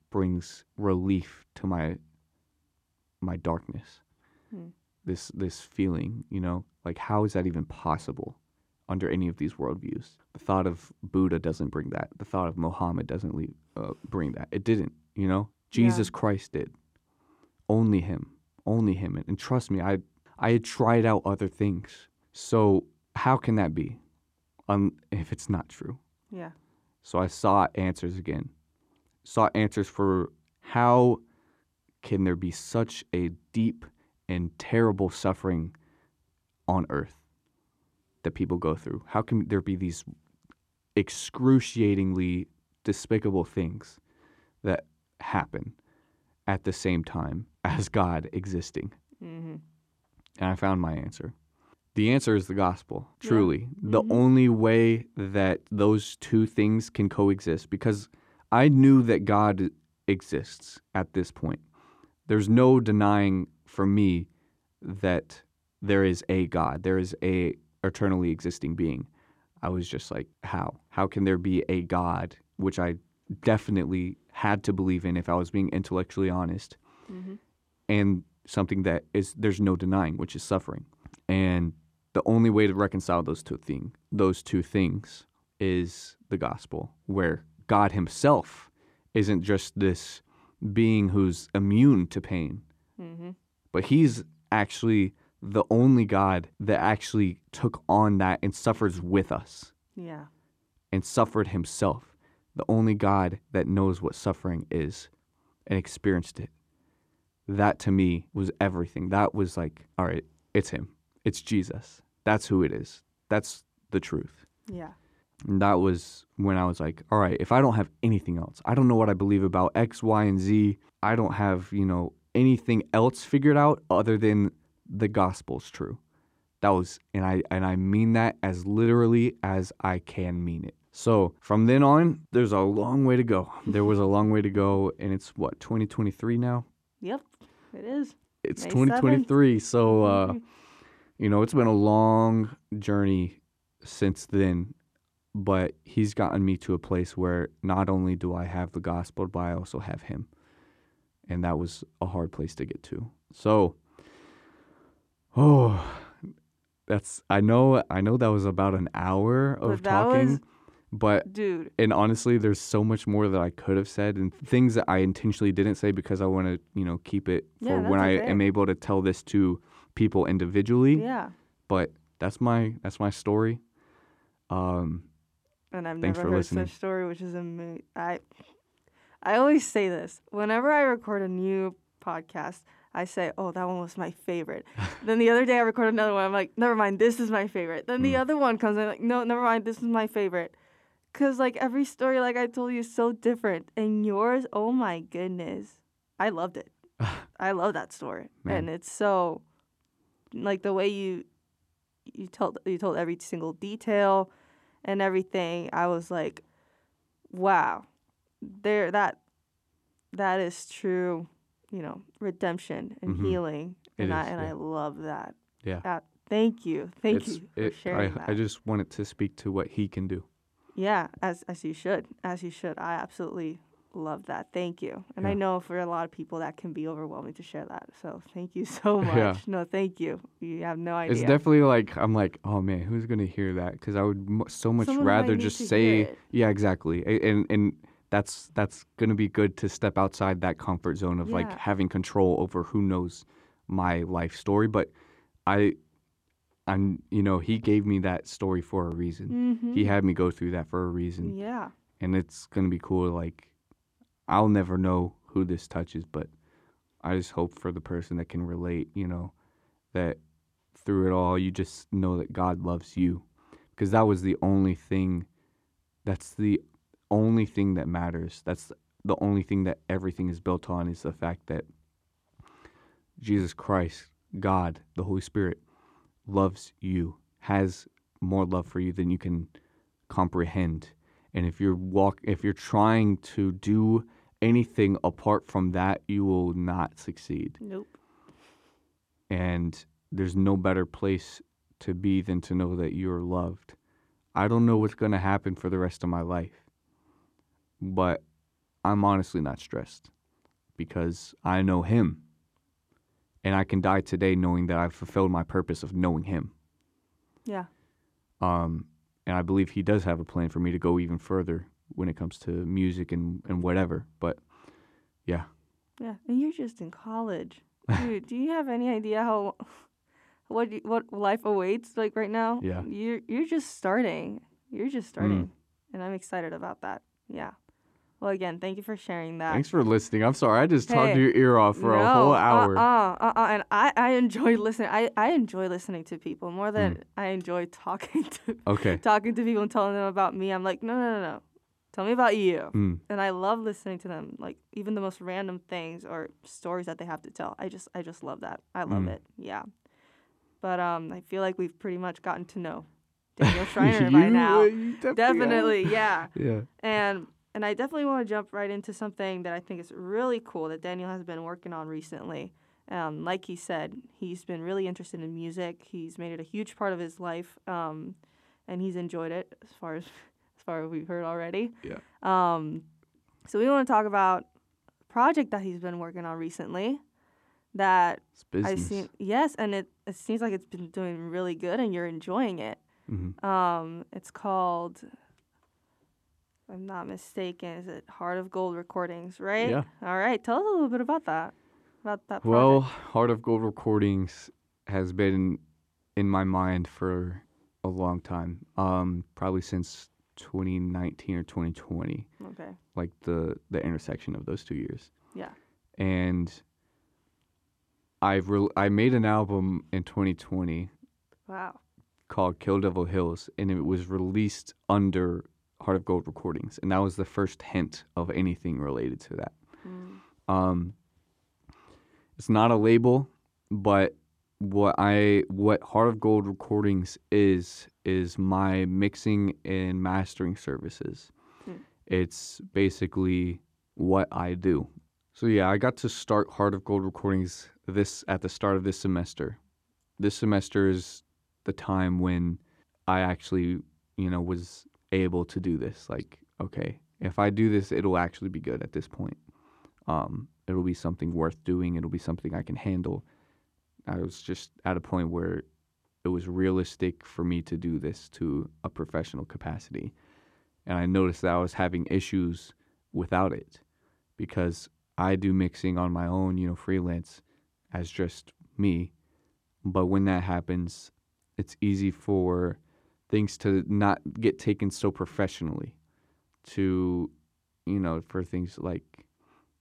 brings relief to my my darkness? Hmm. This this feeling, you know, like how is that even possible under any of these worldviews? The thought of Buddha doesn't bring that. The thought of Muhammad doesn't leave, uh, bring that. It didn't, you know. Yeah. Jesus Christ did. Only him. Only him. And, and trust me, I I had tried out other things. So how can that be? Um, if it's not true. Yeah. So I sought answers again. Sought answers for how can there be such a deep and terrible suffering on earth that people go through? How can there be these excruciatingly despicable things that happen at the same time as God existing? Mm-hmm. and I found my answer. The answer is the gospel, Yeah. truly. The Mhm. only way that those two things can coexist, because I knew that God exists at this point. There's no denying for me that there is a God, there is a eternally existing being. I was just like, how? How can there be a God, which I definitely had to believe in if I was being intellectually honest Mm-hmm. and something that is there's no denying, which is suffering. And the only way to reconcile those two thing those two things is the gospel, where God Himself isn't just this being who's immune to pain, Mm-hmm. but He's actually the only God that actually took on that and suffers with us Yeah. and suffered Himself. The only God that knows what suffering is and experienced it that to me was everything. That was like, all right, it's him. It's Jesus. That's who it is. That's the truth. Yeah. And that was when I was like, all right, if I don't have anything else, I don't know what I believe about X, Y, and Z. I don't have, you know, anything else figured out other than the gospel's true. That was and I and I mean that as literally as I can mean it. So from then on, there's a long way to go. There was a long way to go, and it's what 2023 now. Yep. It is. It's May 2023, so uh. you know it's been a long journey since then but he's gotten me to a place where not only do I have the gospel, but I also have him. And that was a hard place to get to. So, oh, that's I know I know that was about an hour of talking, was- but Dude, and honestly, there's so much more that I could have said and things that I intentionally didn't say because I want to, you know, keep it for Yeah, when I am able to tell this to people individually. yeah. But that's my that's my story. Um, And I've Thanks never for heard listening. such story, which is amazing. I, I always say this whenever I record a new podcast. I say, "Oh, that one was my favorite." then the other day I record another one. I'm like, "Never mind, this is my favorite." Then the Mm. other one comes. I'm like, "No, never mind, this is my favorite." Cause like every story, like I told you, is so different. And yours, oh my goodness, I loved it. I love that story, Man. and it's so, like the way you, you told you told every single detail, and everything. I was like, wow, there that, that is true. You know, redemption and Mhm. healing, It and I is, and yeah. I love that. Yeah. Uh, thank you, thank it's, you for it- sharing I, that. I just wanted to speak to what he can do. Yeah, as as you should, as you should. I absolutely love that. Thank you. And I know for a lot of people that can be overwhelming to share that. So thank you so much. Yeah. No, thank you. You have no idea. It's definitely like I'm like, oh man, who's gonna hear that? Because I would mo- so much Someone rather just say, yeah, exactly, and and that's that's gonna be good to step outside that comfort zone of like having control over who knows my life story. But I, I'm, you know, he gave me that story for a reason. Mhm. He had me go through that for a reason, Yeah. and it's gonna be cool. Like, I'll never know who this touches, but I just hope for the person that can relate, you know, that through it all, you just know that God loves you. Because that was the only thing, that's the only thing that matters. That's the only thing that everything is built on is the fact that Jesus Christ, God, the Holy Spirit, loves you, has more love for you than you can comprehend. And if you're walk if you're trying to do anything apart from that, you will not succeed. Nope. And there's no better place to be than to know that you're loved. I don't know what's going to happen for the rest of my life. But I'm honestly not stressed because I know him. And I can die today knowing that I've fulfilled my purpose of knowing him. Yeah. Um, and I believe he does have a plan for me to go even further when it comes to music and, and whatever. But yeah, Yeah. And you're just in college. Dude, do you have any idea how what you, what life awaits like right now? Yeah. You're you're just starting. You're just starting. And I'm excited about that. Yeah. Well, again, thank you for sharing that. thanks for listening. I'm sorry, I just talked your ear off for a no, whole hour. Uh-uh, uh-uh. And I, I enjoy listening. I, I enjoy listening to people more than Mm. I enjoy talking to Okay. talking to people and telling them about me. I'm like, no, no, no, no. Tell me about you. Mm. And I love listening to them, like even the most random things or stories that they have to tell. I just, I just love that. I love Mm. it. Yeah. But um, I feel like we've pretty much gotten to know Daniel Shriner You, by now. definitely. Definitely, yeah. Yeah. And and I definitely want to jump right into something that I think is really cool that Daniel has been working on recently. Um, like he said, he's been really interested in music. He's made it a huge part of his life, um, and he's enjoyed it as far as far we've heard already. Yeah. Um, so we want to talk about a project that he's been working on recently. That. I've seen, yes, and it it seems like it's been doing really good, and you're enjoying it. Mm-hmm. Um, it's called, if I'm not mistaken, is it Heart of Gold Recordings, right? Yeah. All right. Tell us a little bit about that. About that project. Well, Heart of Gold Recordings has been in my mind for a long time. Um, probably since 2019 or 2020, okay. like the the intersection of those two years. Yeah. And I've re- I made an album in 2020 Wow. called Kill Devil Hills, and it was released under Heart of Gold Recordings, and that was the first hint of anything related to that. Mm. Um, it's not a label, but what I what Heart of Gold Recordings is is my mixing and mastering services. Hmm. It's basically what I do. So yeah, I got to start Heart of Gold Recordings this at the start of this semester. This semester is the time when I actually, you know, was able to do this. Like, okay, if I do this, it'll actually be good at this point. Um, it'll be something worth doing. It'll be something I can handle. I was just at a point where it was realistic for me to do this to a professional capacity. And I noticed that I was having issues without it because I do mixing on my own, you know, freelance as just me. But when that happens, it's easy for things to not get taken so professionally. To, you know, for things like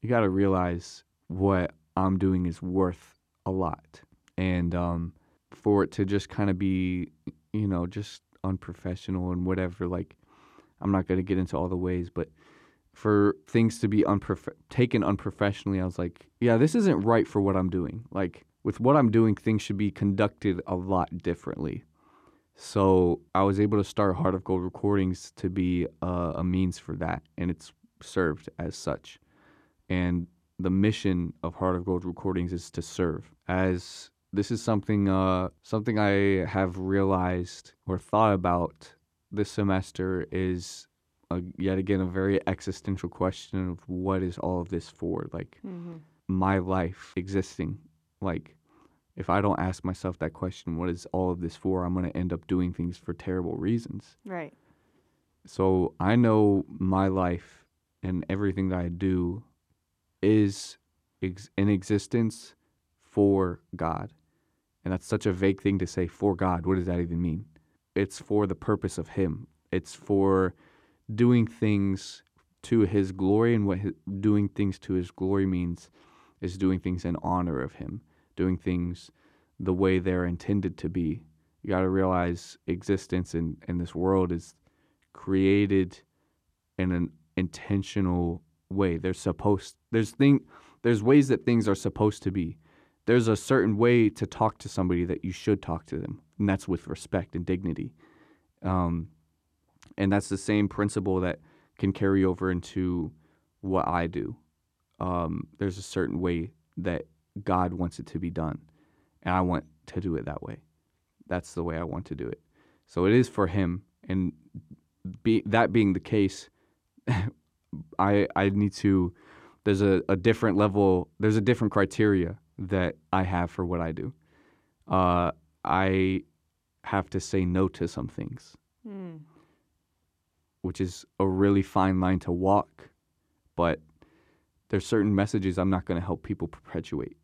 you got to realize what I'm doing is worth a lot. And um, for it to just kind of be, you know, just unprofessional and whatever, like, I'm not to get into all the ways, but for things to be unprof- taken unprofessionally, I was like, yeah, this isn't right for what I'm doing. Like, with what I'm doing, things should be conducted a lot differently. So I was able to start Heart of Gold Recordings to be a, a means for that, and it's served as such. And the mission of Heart of Gold Recordings is to serve. As this is something, uh, something I have realized or thought about this semester is a, yet again a very existential question of what is all of this for? Like Mm-hmm. my life existing. Like if I don't ask myself that question, what is all of this for? I'm going to end up doing things for terrible reasons. Right. So I know my life and everything that I do is ex- in existence for God. And that's such a vague thing to say for God. What does that even mean? It's for the purpose of Him. It's for doing things to His glory. And what hi- doing things to His glory means is doing things in honor of Him, doing things the way they're intended to be. You got to realize existence in, in this world is created in an intentional way. There's supposed there's thing there's ways that things are supposed to be. There's a certain way to talk to somebody that you should talk to them, and that's with respect and dignity. Um, and that's the same principle that can carry over into what I do. Um, there's a certain way that God wants it to be done, and I want to do it that way. That's the way I want to do it. So it is for Him, and be, that being the case, I I need to. There's a, a different level. There's a different criteria that I have for what I do. Uh, I have to say no to some things, Mm. which is a really fine line to walk. But there's certain messages I'm not going to help people perpetuate.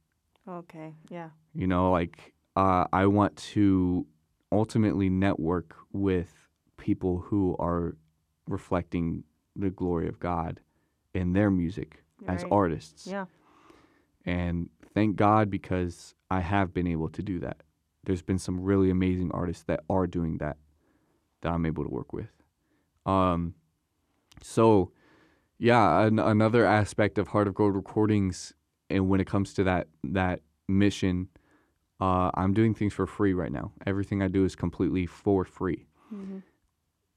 Okay. Yeah. You know, like uh, I want to ultimately network with people who are reflecting the glory of God in their music as artists. Yeah. And thank God because I have been able to do that. There's been some really amazing artists that are doing that that I'm able to work with. Um, so, yeah, an, another aspect of Heart of Gold Recordings, and when it comes to that that mission, uh, I'm doing things for free right now. Everything I do is completely for free. Mm-hmm.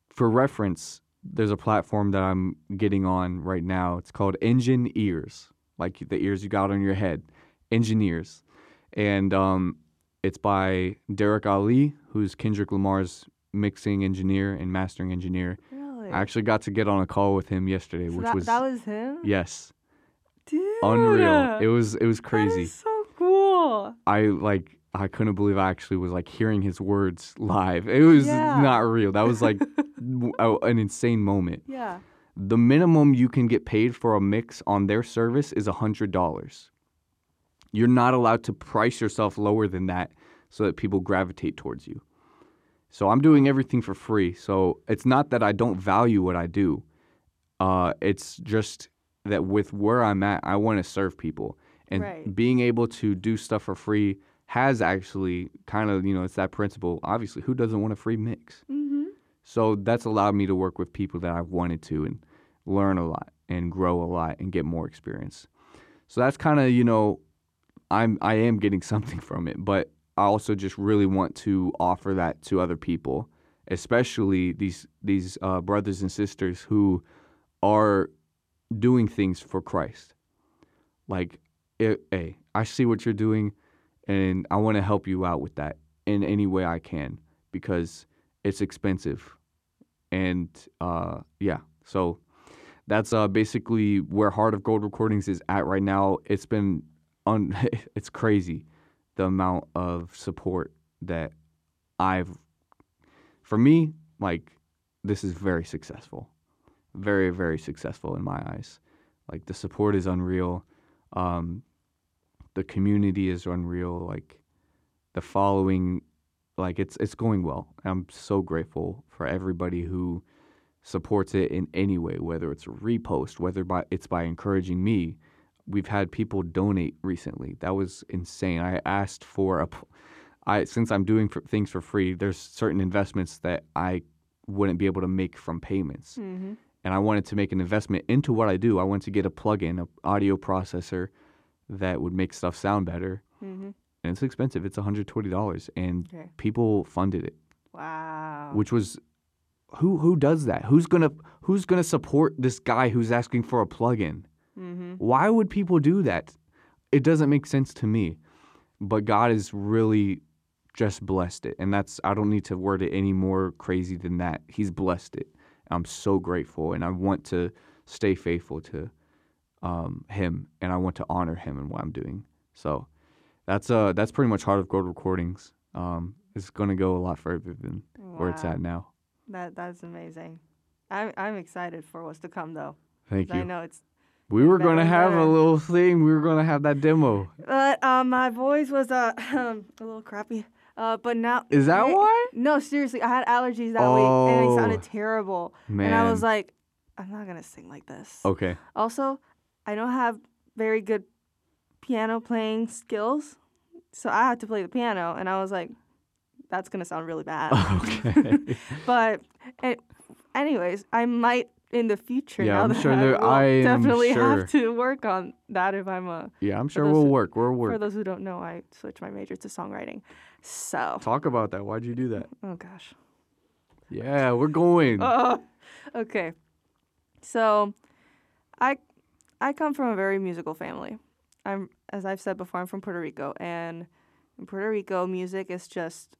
For reference, there's a platform that I'm getting on right now. It's called Engine Ears, like the ears you got on your head, Engineers, and um, it's by Derek Ali, who's Kendrick Lamar's mixing engineer and mastering engineer. Really? I actually got to get on a call with him yesterday, So which that, was that was him. yes, Dude. unreal. It was it was crazy. so cool. I like I couldn't believe I actually was like hearing his words live. It was Yeah. not real. That was like w- an insane moment. Yeah. The minimum you can get paid for a mix on their service is $100. You're not allowed to price yourself lower than that so that people gravitate towards you. So I'm doing everything for free. So it's not that I don't value what I do. Uh, it's just that with where I'm at, I want to serve people. And Right. being able to do stuff for free has actually kind of, you know, it's that principle. Obviously, who doesn't want a free mix? Mm-hmm. So that's allowed me to work with people that I've wanted to and learn a lot and grow a lot and get more experience. So that's kind of, you know, I'm I am getting something from it, but I also just really want to offer that to other people, especially these these uh, brothers and sisters who are doing things for Christ. Like, it, hey, I see what you're doing, and I want to help you out with that in any way I can because it's expensive. and uh, yeah, so that's uh, basically where Heart of Gold Recordings is at right now. It's been it's crazy the amount of support that I've for me like this is very successful. Very very successful in my eyes. Like the support is unreal. Um, the community is unreal. Like the following like it's it's going well. I'm so grateful for everybody who supports it in any way, whether it's a repost, whether by it's by encouraging me. We've had people donate recently. That was insane. I asked for a, I since I'm doing for, things for free. There's certain investments that I wouldn't be able to make from payments, Mm-hmm. and I wanted to make an investment into what I do. I wanted to get a plugin, a audio processor that would make stuff sound better, Mm-hmm. and it's expensive. It's $120, and Okay. people funded it Wow. which was who who does that? Who's gonna who's gonna support this guy who's asking for a plugin? mm-hmm. Why would people do that? It doesn't make sense to me. But God has really just blessed it, and that's I don't need to word it any more crazy than that. He's blessed it. I'm so grateful, and I want to stay faithful to um, Him, and I want to honor Him in what I'm doing. So that's uh that's pretty much Heart of Gold Recordings. Um, it's gonna go a lot further than where it's at now. That that's amazing. I'm I'm excited for what's to come though. Thank 'cause I you. know it's. We were gonna and have a little thing. We were gonna have that demo. But um, my voice was uh a little crappy. Uh, but now. Is that why? No, seriously, I had allergies that week and it Oh. sounded terrible. Man. And I was like, I'm not gonna sing like this. okay. Also, I don't have very good piano playing skills, so I had to play the piano, and I was like, that's gonna sound really bad. Okay. but it, anyways, I might in the future. Yeah, now I'm that sure I there- I definitely sure. have to work on that if I'm a. yeah, I'm sure we'll who- work. We'll For those who don't know, I switched my major to songwriting. So, Talk about that. Why'd you do that? oh gosh. Yeah, we're going. Oh, okay. So, I I come from a very musical family. I'm as I've said before, I'm from Puerto Rico, and in Puerto Rico, music is just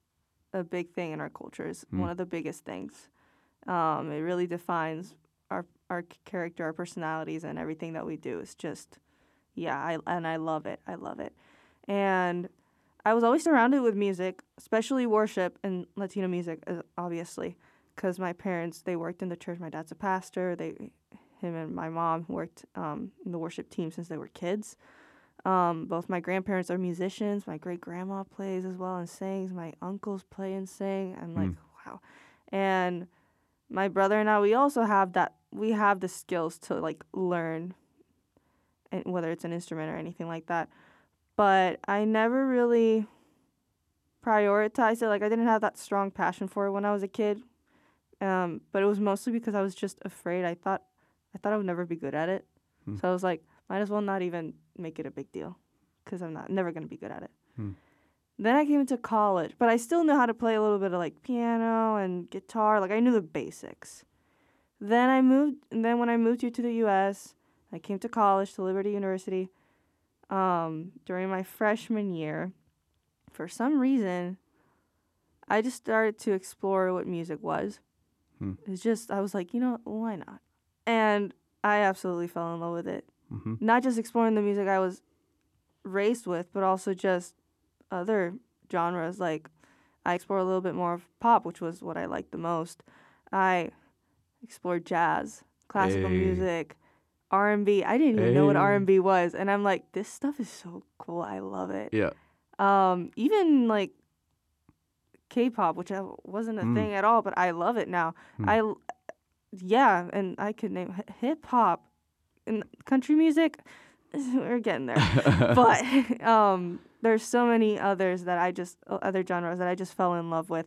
a big thing in our culture. It's Mm. one of the biggest things. Um, it really defines our our character, our personalities, and everything that we do. It's just, yeah, I and I love it. I love it, and I was always surrounded with music, especially worship and Latino music, uh, obviously because my parents they worked in the church. My dad's a pastor. They, him and my mom worked um, in the worship team since they were kids. Um, both my grandparents are musicians. My great grandma plays as well and sings. My uncles play and sing. I'm like, wow. And my brother and I, we also have that. We have the skills to like learn, and whether it's an instrument or anything like that. But I never really prioritized it. Like I didn't have that strong passion for it when I was a kid. Um, but it was mostly because I was just afraid. I thought I thought I would never be good at it. Hmm. So I was like, might as well not even make it a big deal because I'm not never gonna be good at it. Hmm. Then I came into college, but I still knew how to play a little bit of like piano and guitar. Like I knew the basics. Then I moved, and then when I moved here to the U.S., I came to college to Liberty University. Um, during my freshman year, for some reason, I just started to explore what music was. Hmm. It's just I was like, you know, why not? And I absolutely fell in love with it. Hmm Not just exploring the music I was raised with, but also just other genres. Like I explored a little bit more of pop, which was what I liked the most. I explored jazz, classical Hey. music, R and B. I didn't even know what R and B was, and I'm like, this stuff is so cool. I love it. Yeah. Um, even like K-pop, which I wasn't a Mm. thing at all, but I love it now. Mm. I, yeah, and I could name hip hop and country music. We're getting there, but um, there's so many others that I just other genres that I just fell in love with,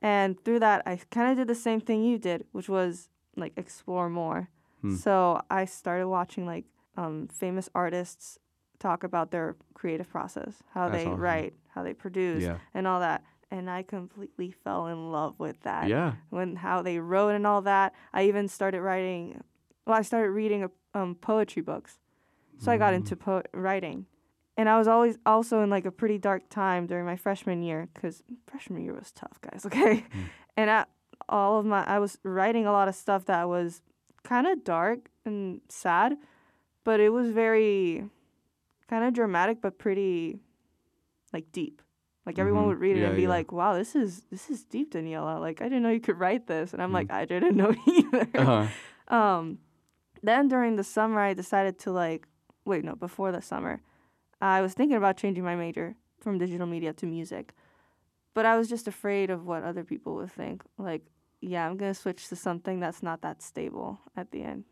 and through that I kind of did the same thing you did, which was like explore more. Hmm. So I started watching like um, famous artists talk about their creative process, how That's they awesome. write, how they produce, yeah. and all that. And I completely fell in love with that. Yeah. When how they wrote and all that. I even started writing. Well, I started reading um, poetry books, so I got Mm. into po- writing. And I was always also in like a pretty dark time during my freshman year, because freshman year was tough, guys. Okay, Mm. and I, all of my I was writing a lot of stuff that was kind of dark and sad, but it was very kind of dramatic but pretty like deep. Like everyone Mhm. would read it Yeah, and be yeah. like, "Wow, this is this is deep, Daniela. Like I didn't know you could write this." And I'm Mm. like, "I didn't know either." Uh-huh. Um, then during the summer, I decided to like, wait, no, before the summer, I was thinking about changing my major from digital media to music, but I was just afraid of what other people would think. Like, yeah, I'm gonna switch to something that's not that stable at the end.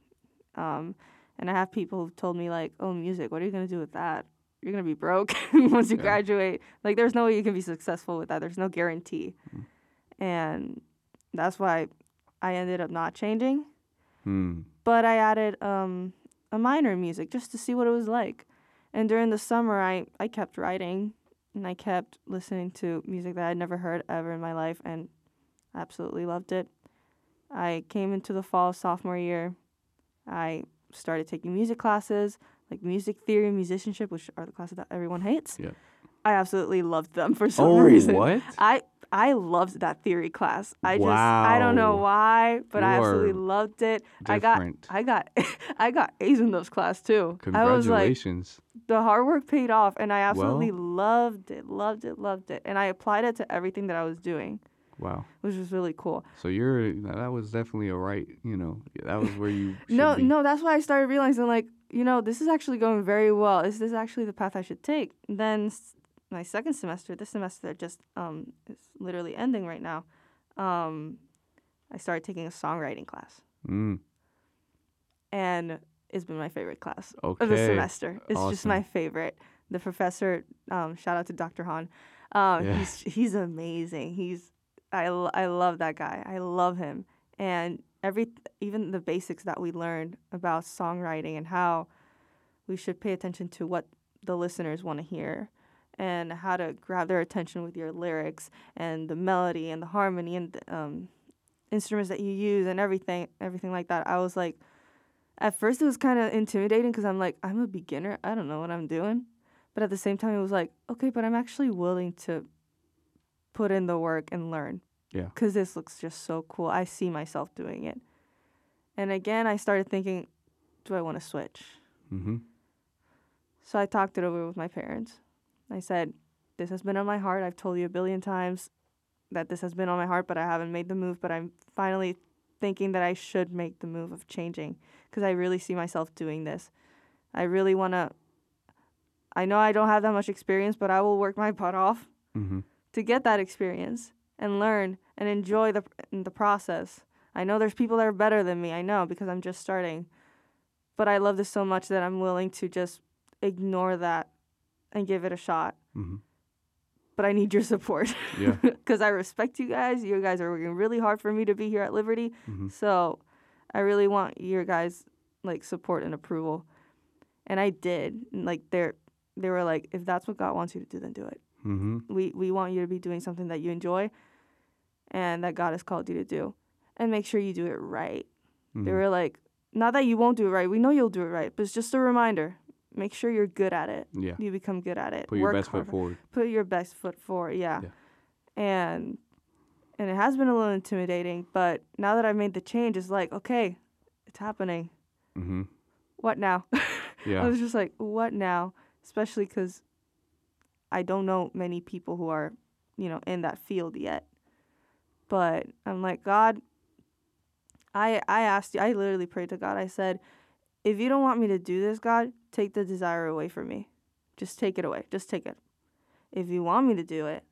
Um, and I have people who've told me like, oh, music, what are you gonna do with that? You're gonna be broke once you Yeah. graduate. Like, there's no way you can be successful with that. There's no guarantee, Mm. and that's why I ended up not changing Hmm. but I added um, a minor in music just to see what it was like. And during the summer, I, I kept writing and I kept listening to music that I'd never heard ever in my life and absolutely loved it. I came into the fall sophomore year. I started taking music classes like music theory, musicianship, which are the classes that everyone hates. Yeah. I absolutely loved them for some Oh, reason. what? I I loved that theory class. I just I don't know why, but I absolutely loved it. I got I got I got A's in those class too. Was like Congratulations. the hard work paid off and I absolutely loved it, loved it, loved it. And I applied it to everything that I was doing, wow. which was really cool. So you're that was definitely a right. You know, that was where you. No, be. no, that's why I started realizing like, you know, this is actually going very well. Is this actually the path I should take? Then my second semester, this semester just um is literally ending right now. Um I started taking a songwriting class Mm, and it's been my favorite class okay. of the semester. It's just my favorite. The professor, um, shout out to Dr. Han. Um, Yeah. he's he's amazing. He's I, I love that guy. I love him. And every even the basics that we learned about songwriting and how we should pay attention to what the listeners want to hear and how to grab their attention with your lyrics and the melody and the harmony and the, um, instruments that you use and everything everything like that. I was like at first it was kind of intimidating because I'm like I'm a beginner. I don't know what I'm doing. But at the same time it was like okay, but I'm actually willing to put in the work and learn. Yeah. Cuz this looks just so cool. I see myself doing it. And again, I started thinking do I want to switch? Mm-hmm. So I talked it over with my parents. I said, This has been on my heart. I've told you a billion times that this has been on my heart, but I haven't made the move. But I'm finally thinking that I should make the move of changing because I really see myself doing this. I really want to. I know I don't have that much experience, but I will work my butt off Mm-hmm. to get that experience and learn and enjoy the the process. I know there's people that are better than me. I know because I'm just starting. But I love this so much that I'm willing to just ignore that and give it a shot. Mm-hmm. But I need your support Yeah. because I respect you guys. You guys are working really hard for me to be here at Liberty. Mm-hmm. So I really want your guys like support and approval. And I did. And, Like they're they were like, if that's what God wants you to do, then do it Mm-hmm. we we want you to be doing something that you enjoy and that God has called you to do and make sure you do it right. Mm-hmm. They were like not that you won't do it right. We know you'll do it right, but it's just a reminder. Make sure you're good at it. Yeah. You become good at it. Put your Work best foot forward. Put your best foot forward. Yeah. Yeah. And and it has been a little intimidating, but now that I've made the change, it's like, okay, it's happening. Mm-hmm. What now? yeah. I was just like, what now? Especially because I don't know many people who are, you know, in that field yet. But I'm like, God, I I asked you, I literally prayed to God. I said, if you don't want me to do this, God, take the desire away from me. Just take it away. Just take it. If you want me to do it,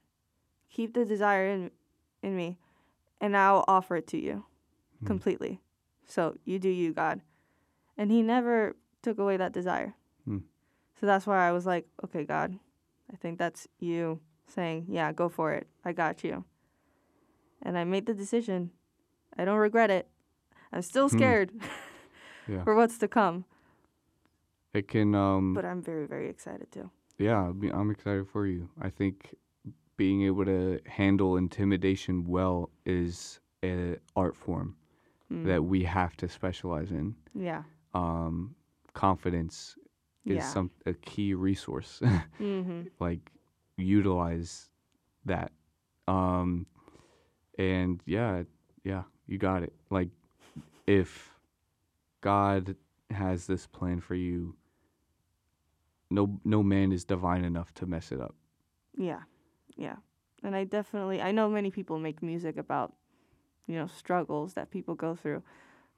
keep the desire in in me, and I'll offer it to you Hmm. completely. So you do you, God. And he never took away that desire. Hmm. So that's why I was like, okay, God, I think that's you saying, yeah, go for it. I got you. And I made the decision. I don't regret it. I'm still Hmm. scared Yeah. for what's to come, It can. Um. but I'm very, very excited too. yeah. I'm excited for you. I think being able to handle intimidation well is an art form Mm. that we have to specialize in. yeah. Um, confidence is Yeah. some a key resource. mm-hmm. like utilize that. Um, and yeah, yeah, you got it. Like, if God has this plan for you, no no man is divine enough to mess it up. Yeah, yeah. And I definitely, I know many people make music about, you know, struggles that people go through,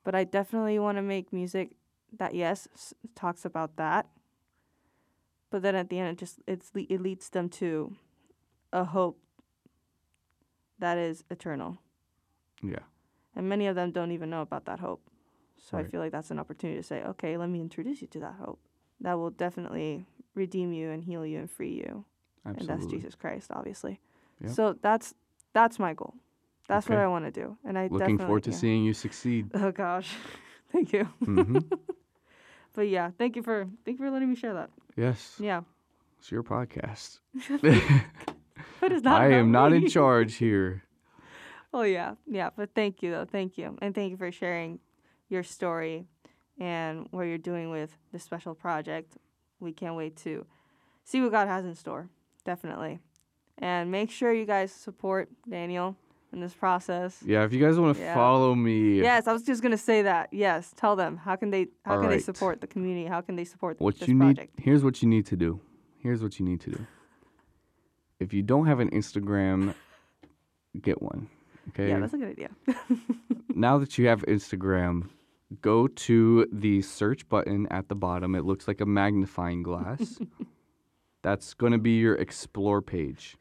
but I definitely want to make music that yes s- talks about that, but then at the end it just it's it leads them to a hope that is eternal, Yeah, and many of them don't even know about that hope. So I feel like that's an opportunity to say, okay, let me introduce you to that hope. That will definitely redeem you and heal you and free you. absolutely. and that's Jesus Christ, obviously. Yep. So that's that's my goal. That's what I want to do, and I Looking forward to definitely- seeing you succeed. Oh gosh, thank you. hmm But yeah, thank you for thank you for letting me share that. yes, Yeah, it's your podcast. but it's not. I am not in charge here. Oh yeah, yeah. But thank you though, thank you, and thank you for sharing your story and what you're doing with this special project. We can't wait to see what God has in store. Definitely, and make sure you guys support Daniel in this process. Yeah, if you guys want to Yeah. follow me, Yes, I was just gonna say that. Yes, tell them how can they how can they support the community? How can they support what this you project? need here's what you need to do. Here's what you need to do. If you don't have an Instagram, get one. Okay. Yeah, that's a good idea. now that you have Instagram, go to the search button at the bottom. It looks like a magnifying glass. That's going to be your explore page.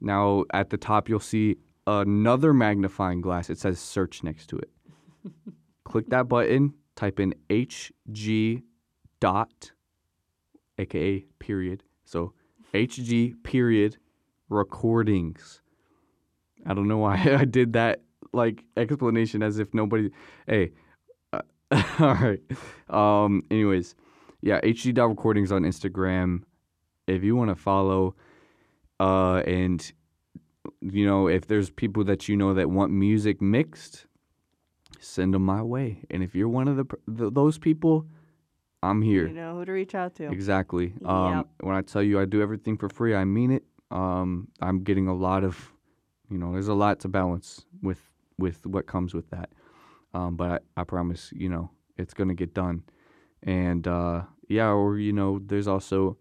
Now, at the top, you'll see another magnifying glass. It says search next to it. Click that button, type in HG dot, aka period. So, HG period recordings. I don't know why I did that like explanation as if nobody. Hey, all right. Um. Anyways, yeah. HG dot recordings on Instagram. If you want to follow, uh, and you know if there's people that you know that want music mixed, send them my way. And if you're one of the, pr- th those people, I'm here. You know who to reach out to. Exactly. Um, Yep. When I tell you I do everything for free, I mean it. Um, I'm getting a lot of, you know, there's a lot to balance with with what comes with that. Um, but I, I promise, you know, it's gonna get done. And uh, yeah, or you know, there's also,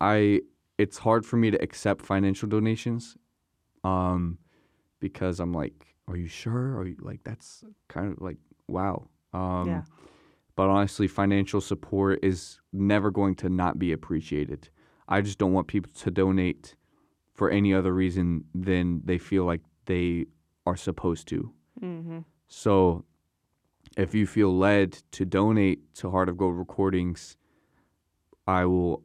I. It's hard for me to accept financial donations, um, because I'm like, are you sure? Are you like that's kind of like wow. Um, Yeah. but honestly, financial support is never going to not be appreciated. I just don't want people to donate for any other reason than they feel like they are supposed to. Mm-hmm. So if you feel led to donate to Heart of Gold Recordings, I will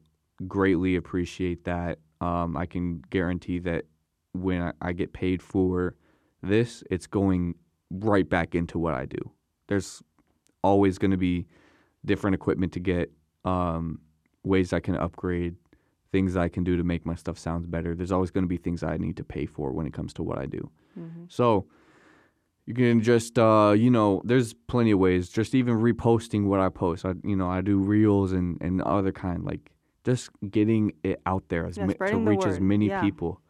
greatly appreciate that. Um, I can guarantee that when I, I get paid for this, it's going right back into what I do. There's always going to be different equipment to get, um, ways I can upgrade, things I can do to make my stuff sounds better. There's always going to be things I need to pay for when it comes to what I do. Mm-hmm. So you can just, uh, you know, there's plenty of ways. Just even reposting what I post. I, you know, I do reels and and other kind. Like just getting it out there as Yeah, ma- to reach as many Yeah. people.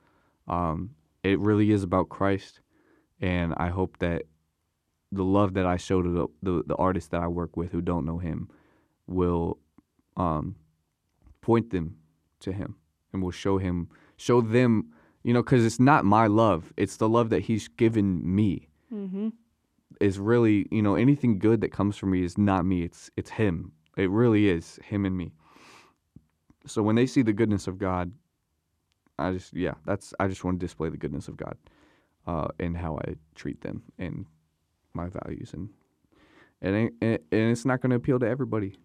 Um, it really is about Christ, and I hope that the love that I show to the, the the artists that I work with who don't know Him will um, point them to Him and will show Him, show them, you know, because it's not my love; it's the love that He's given me Mm-hmm. is really you know anything good that comes from me is not me it's it's him it really is him and me so when they see the goodness of god i just yeah that's i just want to display the goodness of god uh and how i treat them and my values and and and it's not going to appeal to everybody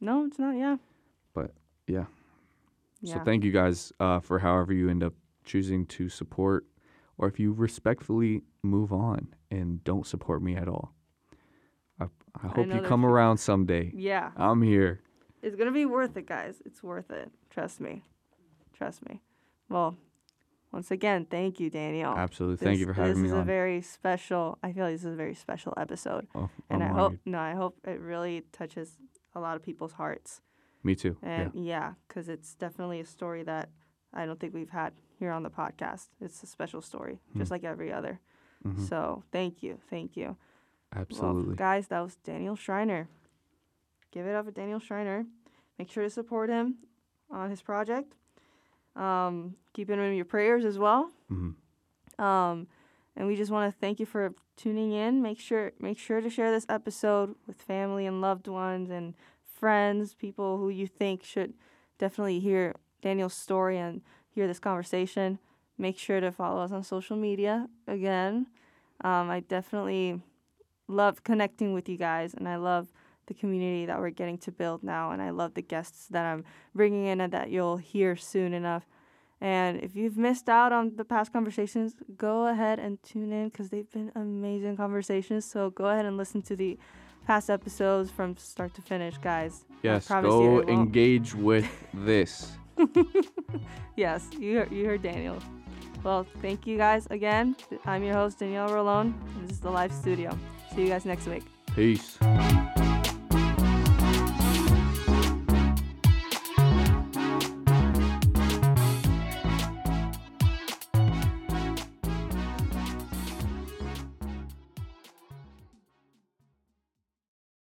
No, it's not. Yeah. yeah. Yeah. so thank you guys uh for however you end up choosing to support or if you respectfully move on and don't support me at all i, I hope know you come around someday yeah. I'm here. It's gonna be worth it, guys. It's worth it. Trust me. Trust me. Well, once again, thank you, Daniel. Absolutely. Thank you for having me. on. this is a very special. I feel like this is a very special episode, oh, and I'm I hope no, I hope it really touches a lot of people's hearts. Me too. And yeah, because it's definitely a story that I don't think we've had here on the podcast. It's a special story, Hmm. just like every other. Mhm. So thank you, thank you. Absolutely. Well, guys, that was Daniel Shriner. Give it up for Daniel Shriner. Make sure to support him on his project. Um, keep him in your prayers as well. Mhm. Um, and we just want to thank you for tuning in. Make sure make sure to share this episode with family and loved ones and friends, people who you think should definitely hear Daniel's story and hear this conversation. Make sure to follow us on social media again. Um, I definitely love connecting with you guys, and I love the community that we're getting to build now, and I love the guests that I'm bringing in and that you'll hear soon enough. And if you've missed out on the past conversations, go ahead and tune in because they've been amazing conversations. So go ahead and listen to the past episodes from start to finish, guys. Yes, go you it won't- engage with this. Yes, you heard, you heard Daniel. Well, thank you guys again. I'm your host, Danielle Rolone. This is the Live Studio. See you guys next week. Peace.